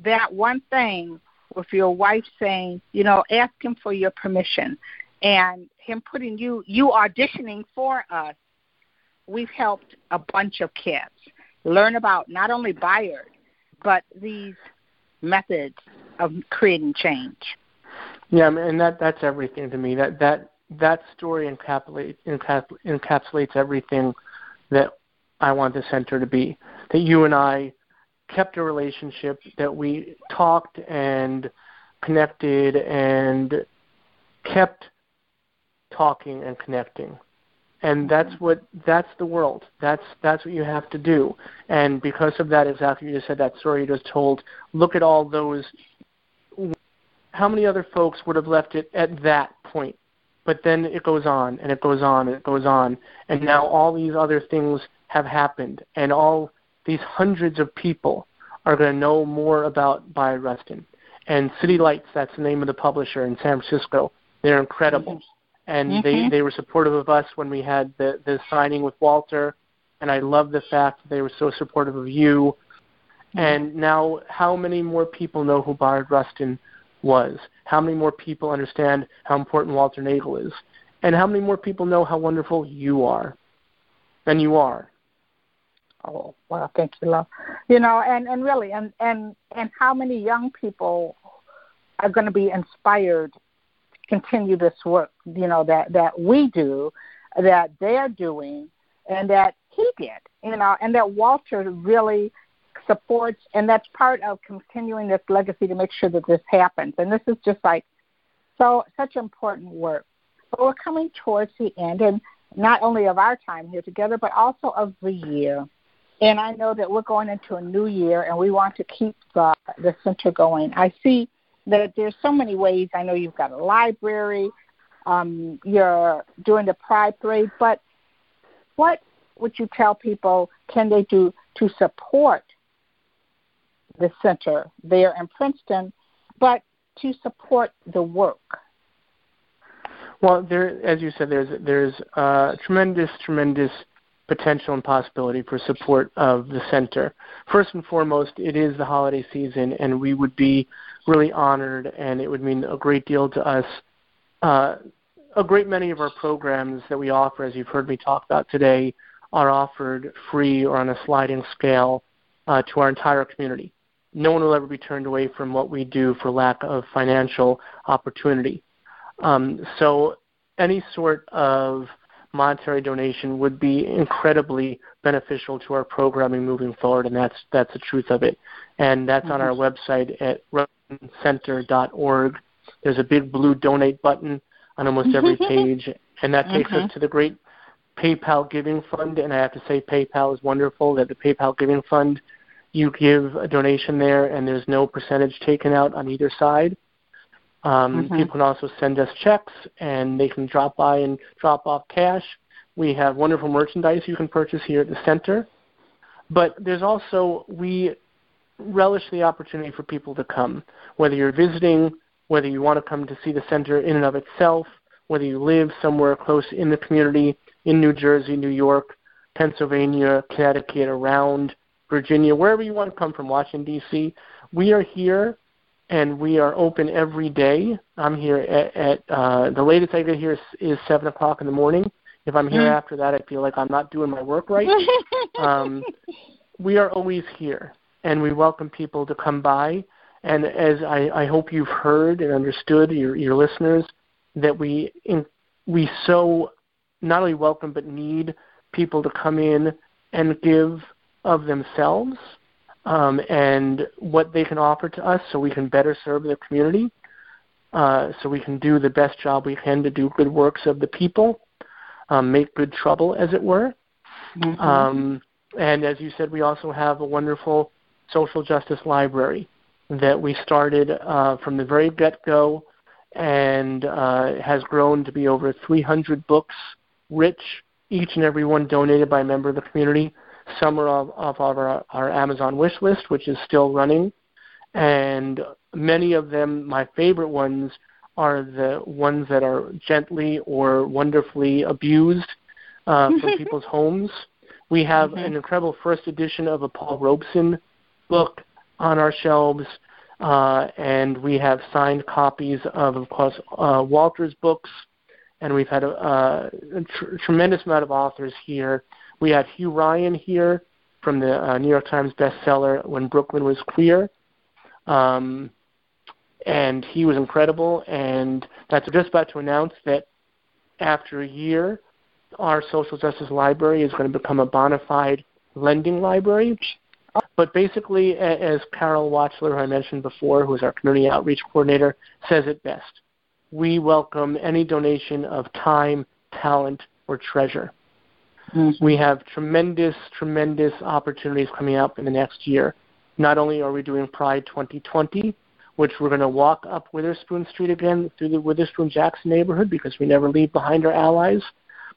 that one thing with your wife saying, you know, ask him for your permission, and him putting you you auditioning for us. We've helped a bunch of kids learn about not only Bayard, but these methods of creating change. Yeah, and that that's everything to me. That that that story encapsulates encapsulates everything that I want the center to be. That you and I kept a relationship, that we talked and connected and kept talking and connecting. And mm-hmm. that's what that's the world. That's that's what you have to do. And because of that, exactly you just said that story you just told. Look at all those. How many other folks would have left it at that point? But then it goes on and it goes on and it goes on, and now all these other things have happened, and all these hundreds of people are going to know more about Bayard Rustin. And City Lights, that's the name of the publisher in San Francisco. They're incredible. And mm-hmm. they, they were supportive of us when we had the, the signing with Walter. And I love the fact that they were so supportive of you. Mm-hmm. And now, how many more people know who Bayard Rustin was? How many more people understand how important Walter Naegle is? And how many more people know how wonderful you are? And you are. Oh well, thank you, love. You know, and and really, and and and how many young people are going to be inspired to continue this work? You know that that we do, that they're doing, and that he did. You know, and that Walter really supports, and that's part of continuing this legacy to make sure that this happens. And this is just like so such important work. But we're coming towards the end, and not only of our time here together, but also of the year. And I know that we're going into a new year and we want to keep the, the center going. I see that there's so many ways. I know you've got a library, um, you're doing the Pride Parade, but what would you tell people can they do to support the center there in Princeton, but to support the work? Well, there, as you said, there's there's uh, tremendous, tremendous potential and possibility for support of the center. First and foremost, it is the holiday season, and we would be really honored, and it would mean a great deal to us. Uh, a great many of our programs that we offer, as you've heard me talk about today, are offered free or on a sliding scale uh, to our entire community. No one will ever be turned away from what we do for lack of financial opportunity. Um, so, any sort of monetary donation would be incredibly beneficial to our programming moving forward, and that's that's the truth of it. And that's mm-hmm. on our mm-hmm. website at center.org. There's a big blue donate button on almost every page, and that takes mm-hmm. us to the great PayPal Giving Fund. And I have to say, PayPal is wonderful. That the PayPal Giving Fund, you give a donation there, and there's no percentage taken out on either side. Um, mm-hmm. People can also send us checks, and they can drop by and drop off cash. We have wonderful merchandise you can purchase here at the center. But there's also, we relish the opportunity for people to come, whether you're visiting, whether you want to come to see the center in and of itself, whether you live somewhere close in the community, in New Jersey, New York, Pennsylvania, Connecticut, around Virginia, wherever you want to come from, Washington, D.C. We are here and we are open every day. I'm here at, at uh, the latest I get here is, is seven o'clock in the morning. If I'm here mm. after that, I feel like I'm not doing my work right. um, we are always here, and we welcome people to come by. And as I, I hope you've heard and understood, your, your listeners, that we in, we so not only welcome but need people to come in and give of themselves um, and what they can offer to us so we can better serve the community, uh, so we can do the best job we can to do good works of the people, um, make good trouble, as it were. Mm-hmm. Um, and as you said, we also have a wonderful social justice library that we started uh, from the very get-go and uh, has grown to be over 300 books, rich, each and every one donated by a member of the community some are of, of our, our Amazon wish list, which is still running, and many of them, my favorite ones, are the ones that are gently or wonderfully abused uh, from people's homes. We have mm-hmm. an incredible first edition of a Paul Robeson book on our shelves, uh, and we have signed copies of, of course, uh, Walter's books, and we've had a, a tr- tremendous amount of authors here. We had Hugh Ryan here from the uh, New York Times bestseller When Brooklyn Was Queer. Um, and he was incredible. And that's just about to announce that after a year, our social justice library is going to become a bona fide lending library. But basically, as Carol Watchler, who I mentioned before, who is our community outreach coordinator, says it best, we welcome any donation of time, talent, or treasure. Mm-hmm. We have tremendous, tremendous opportunities coming up in the next year. Not only are we doing Pride 2020, which we're going to walk up Witherspoon Street again through the Witherspoon Jackson neighborhood because we never leave behind our allies,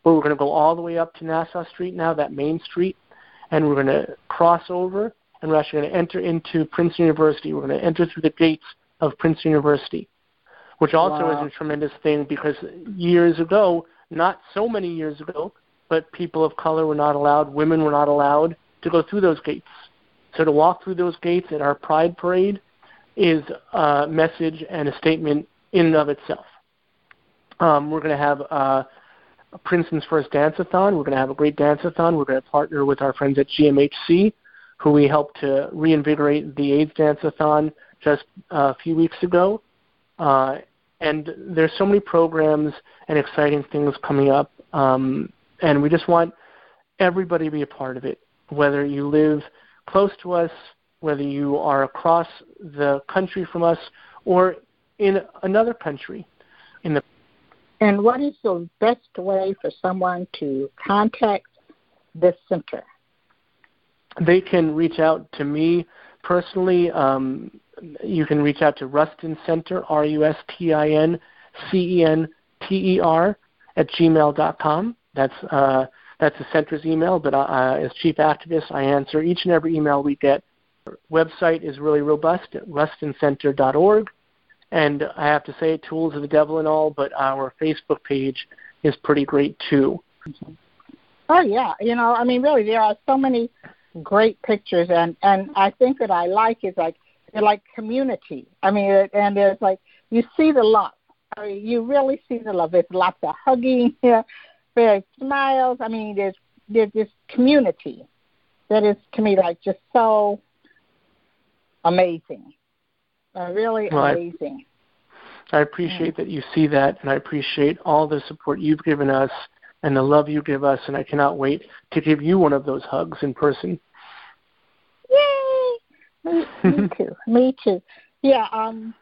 but we're going to go all the way up to Nassau Street now, that main street, and we're going to cross over and we're actually going to enter into Princeton University. We're going to enter through the gates of Princeton University, which also wow. is a tremendous thing because years ago, not so many years ago, but people of color were not allowed, women were not allowed to go through those gates. So to walk through those gates at our Pride Parade is a message and a statement in and of itself. Um, we're going to have uh, Princeton's first dance-a-thon. We're going to have a great dance-a-thon. We're going to partner with our friends at GMHC, who we helped to reinvigorate the AIDS dance-a-thon just a few weeks ago. Uh, and there's so many programs and exciting things coming up, um, and we just want everybody to be a part of it, whether you live close to us, whether you are across the country from us, or in another country. In the and what is the best way for someone to contact this center? They can reach out to me personally. Um, you can reach out to Rustin Center, R U S T I N C E N T E R, at gmail.com. That's uh, that's the center's email, but uh, as chief activist, I answer each and every email we get. Our website is really robust at rustincenter.org. And I have to say, tools of the devil and all, but our Facebook page is pretty great too. Oh yeah, you know, I mean, really, there are so many great pictures, and and I think that I like is like they're like community. I mean, and there's like you see the love. I mean, you really see the love. There's lots of hugging here, there's smiles. I mean, there's there's this community that is to me like just so amazing, uh, really well, amazing. I, I appreciate yeah. that you see that, and I appreciate all the support you've given us and the love you give us, and I cannot wait to give you one of those hugs in person. Yay! Me, me too. Me too. Yeah. Um.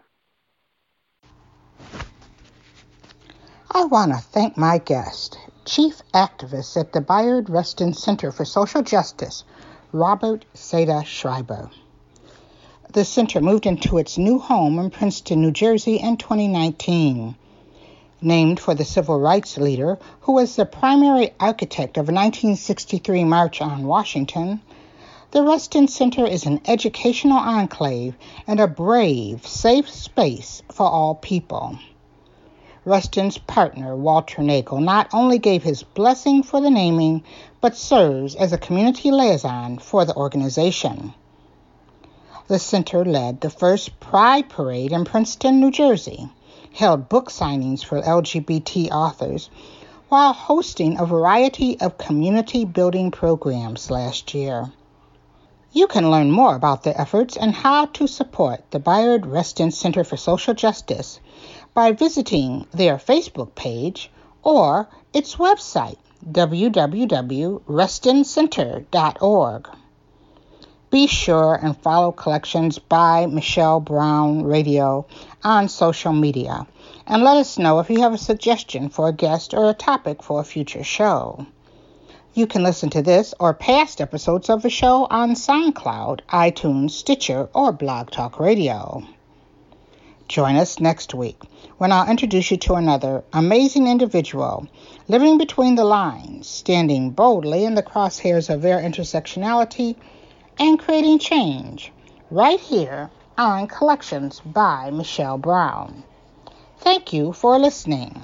I want to thank my guest, Chief Activist at the Bayard Rustin Center for Social Justice, Robert Seda Schreiber. The center moved into its new home in Princeton, New Jersey in 2019. Named for the civil rights leader who was the primary architect of a 1963 March on Washington, the Rustin Center is an educational enclave and a brave, safe space for all people. Rustin's partner, Walter Naegle, not only gave his blessing for the naming, but serves as a community liaison for the organization. The center led the first Pride Parade in Princeton, New Jersey, held book signings for LGBT authors, while hosting a variety of community building programs last year. You can learn more about their efforts and how to support the Bayard Rustin Center for Social Justice by visiting their Facebook page or its website, www.rustincenter.org. Be sure and follow Collections by Michelle Brown Radio on social media and let us know if you have a suggestion for a guest or a topic for a future show. You can listen to this or past episodes of the show on SoundCloud, iTunes, Stitcher, or Blog Talk Radio. Join us next week when I'll introduce you to another amazing individual living between the lines, standing boldly in the crosshairs of their intersectionality, and creating change right here on Collections by Michelle Brown. Thank you for listening.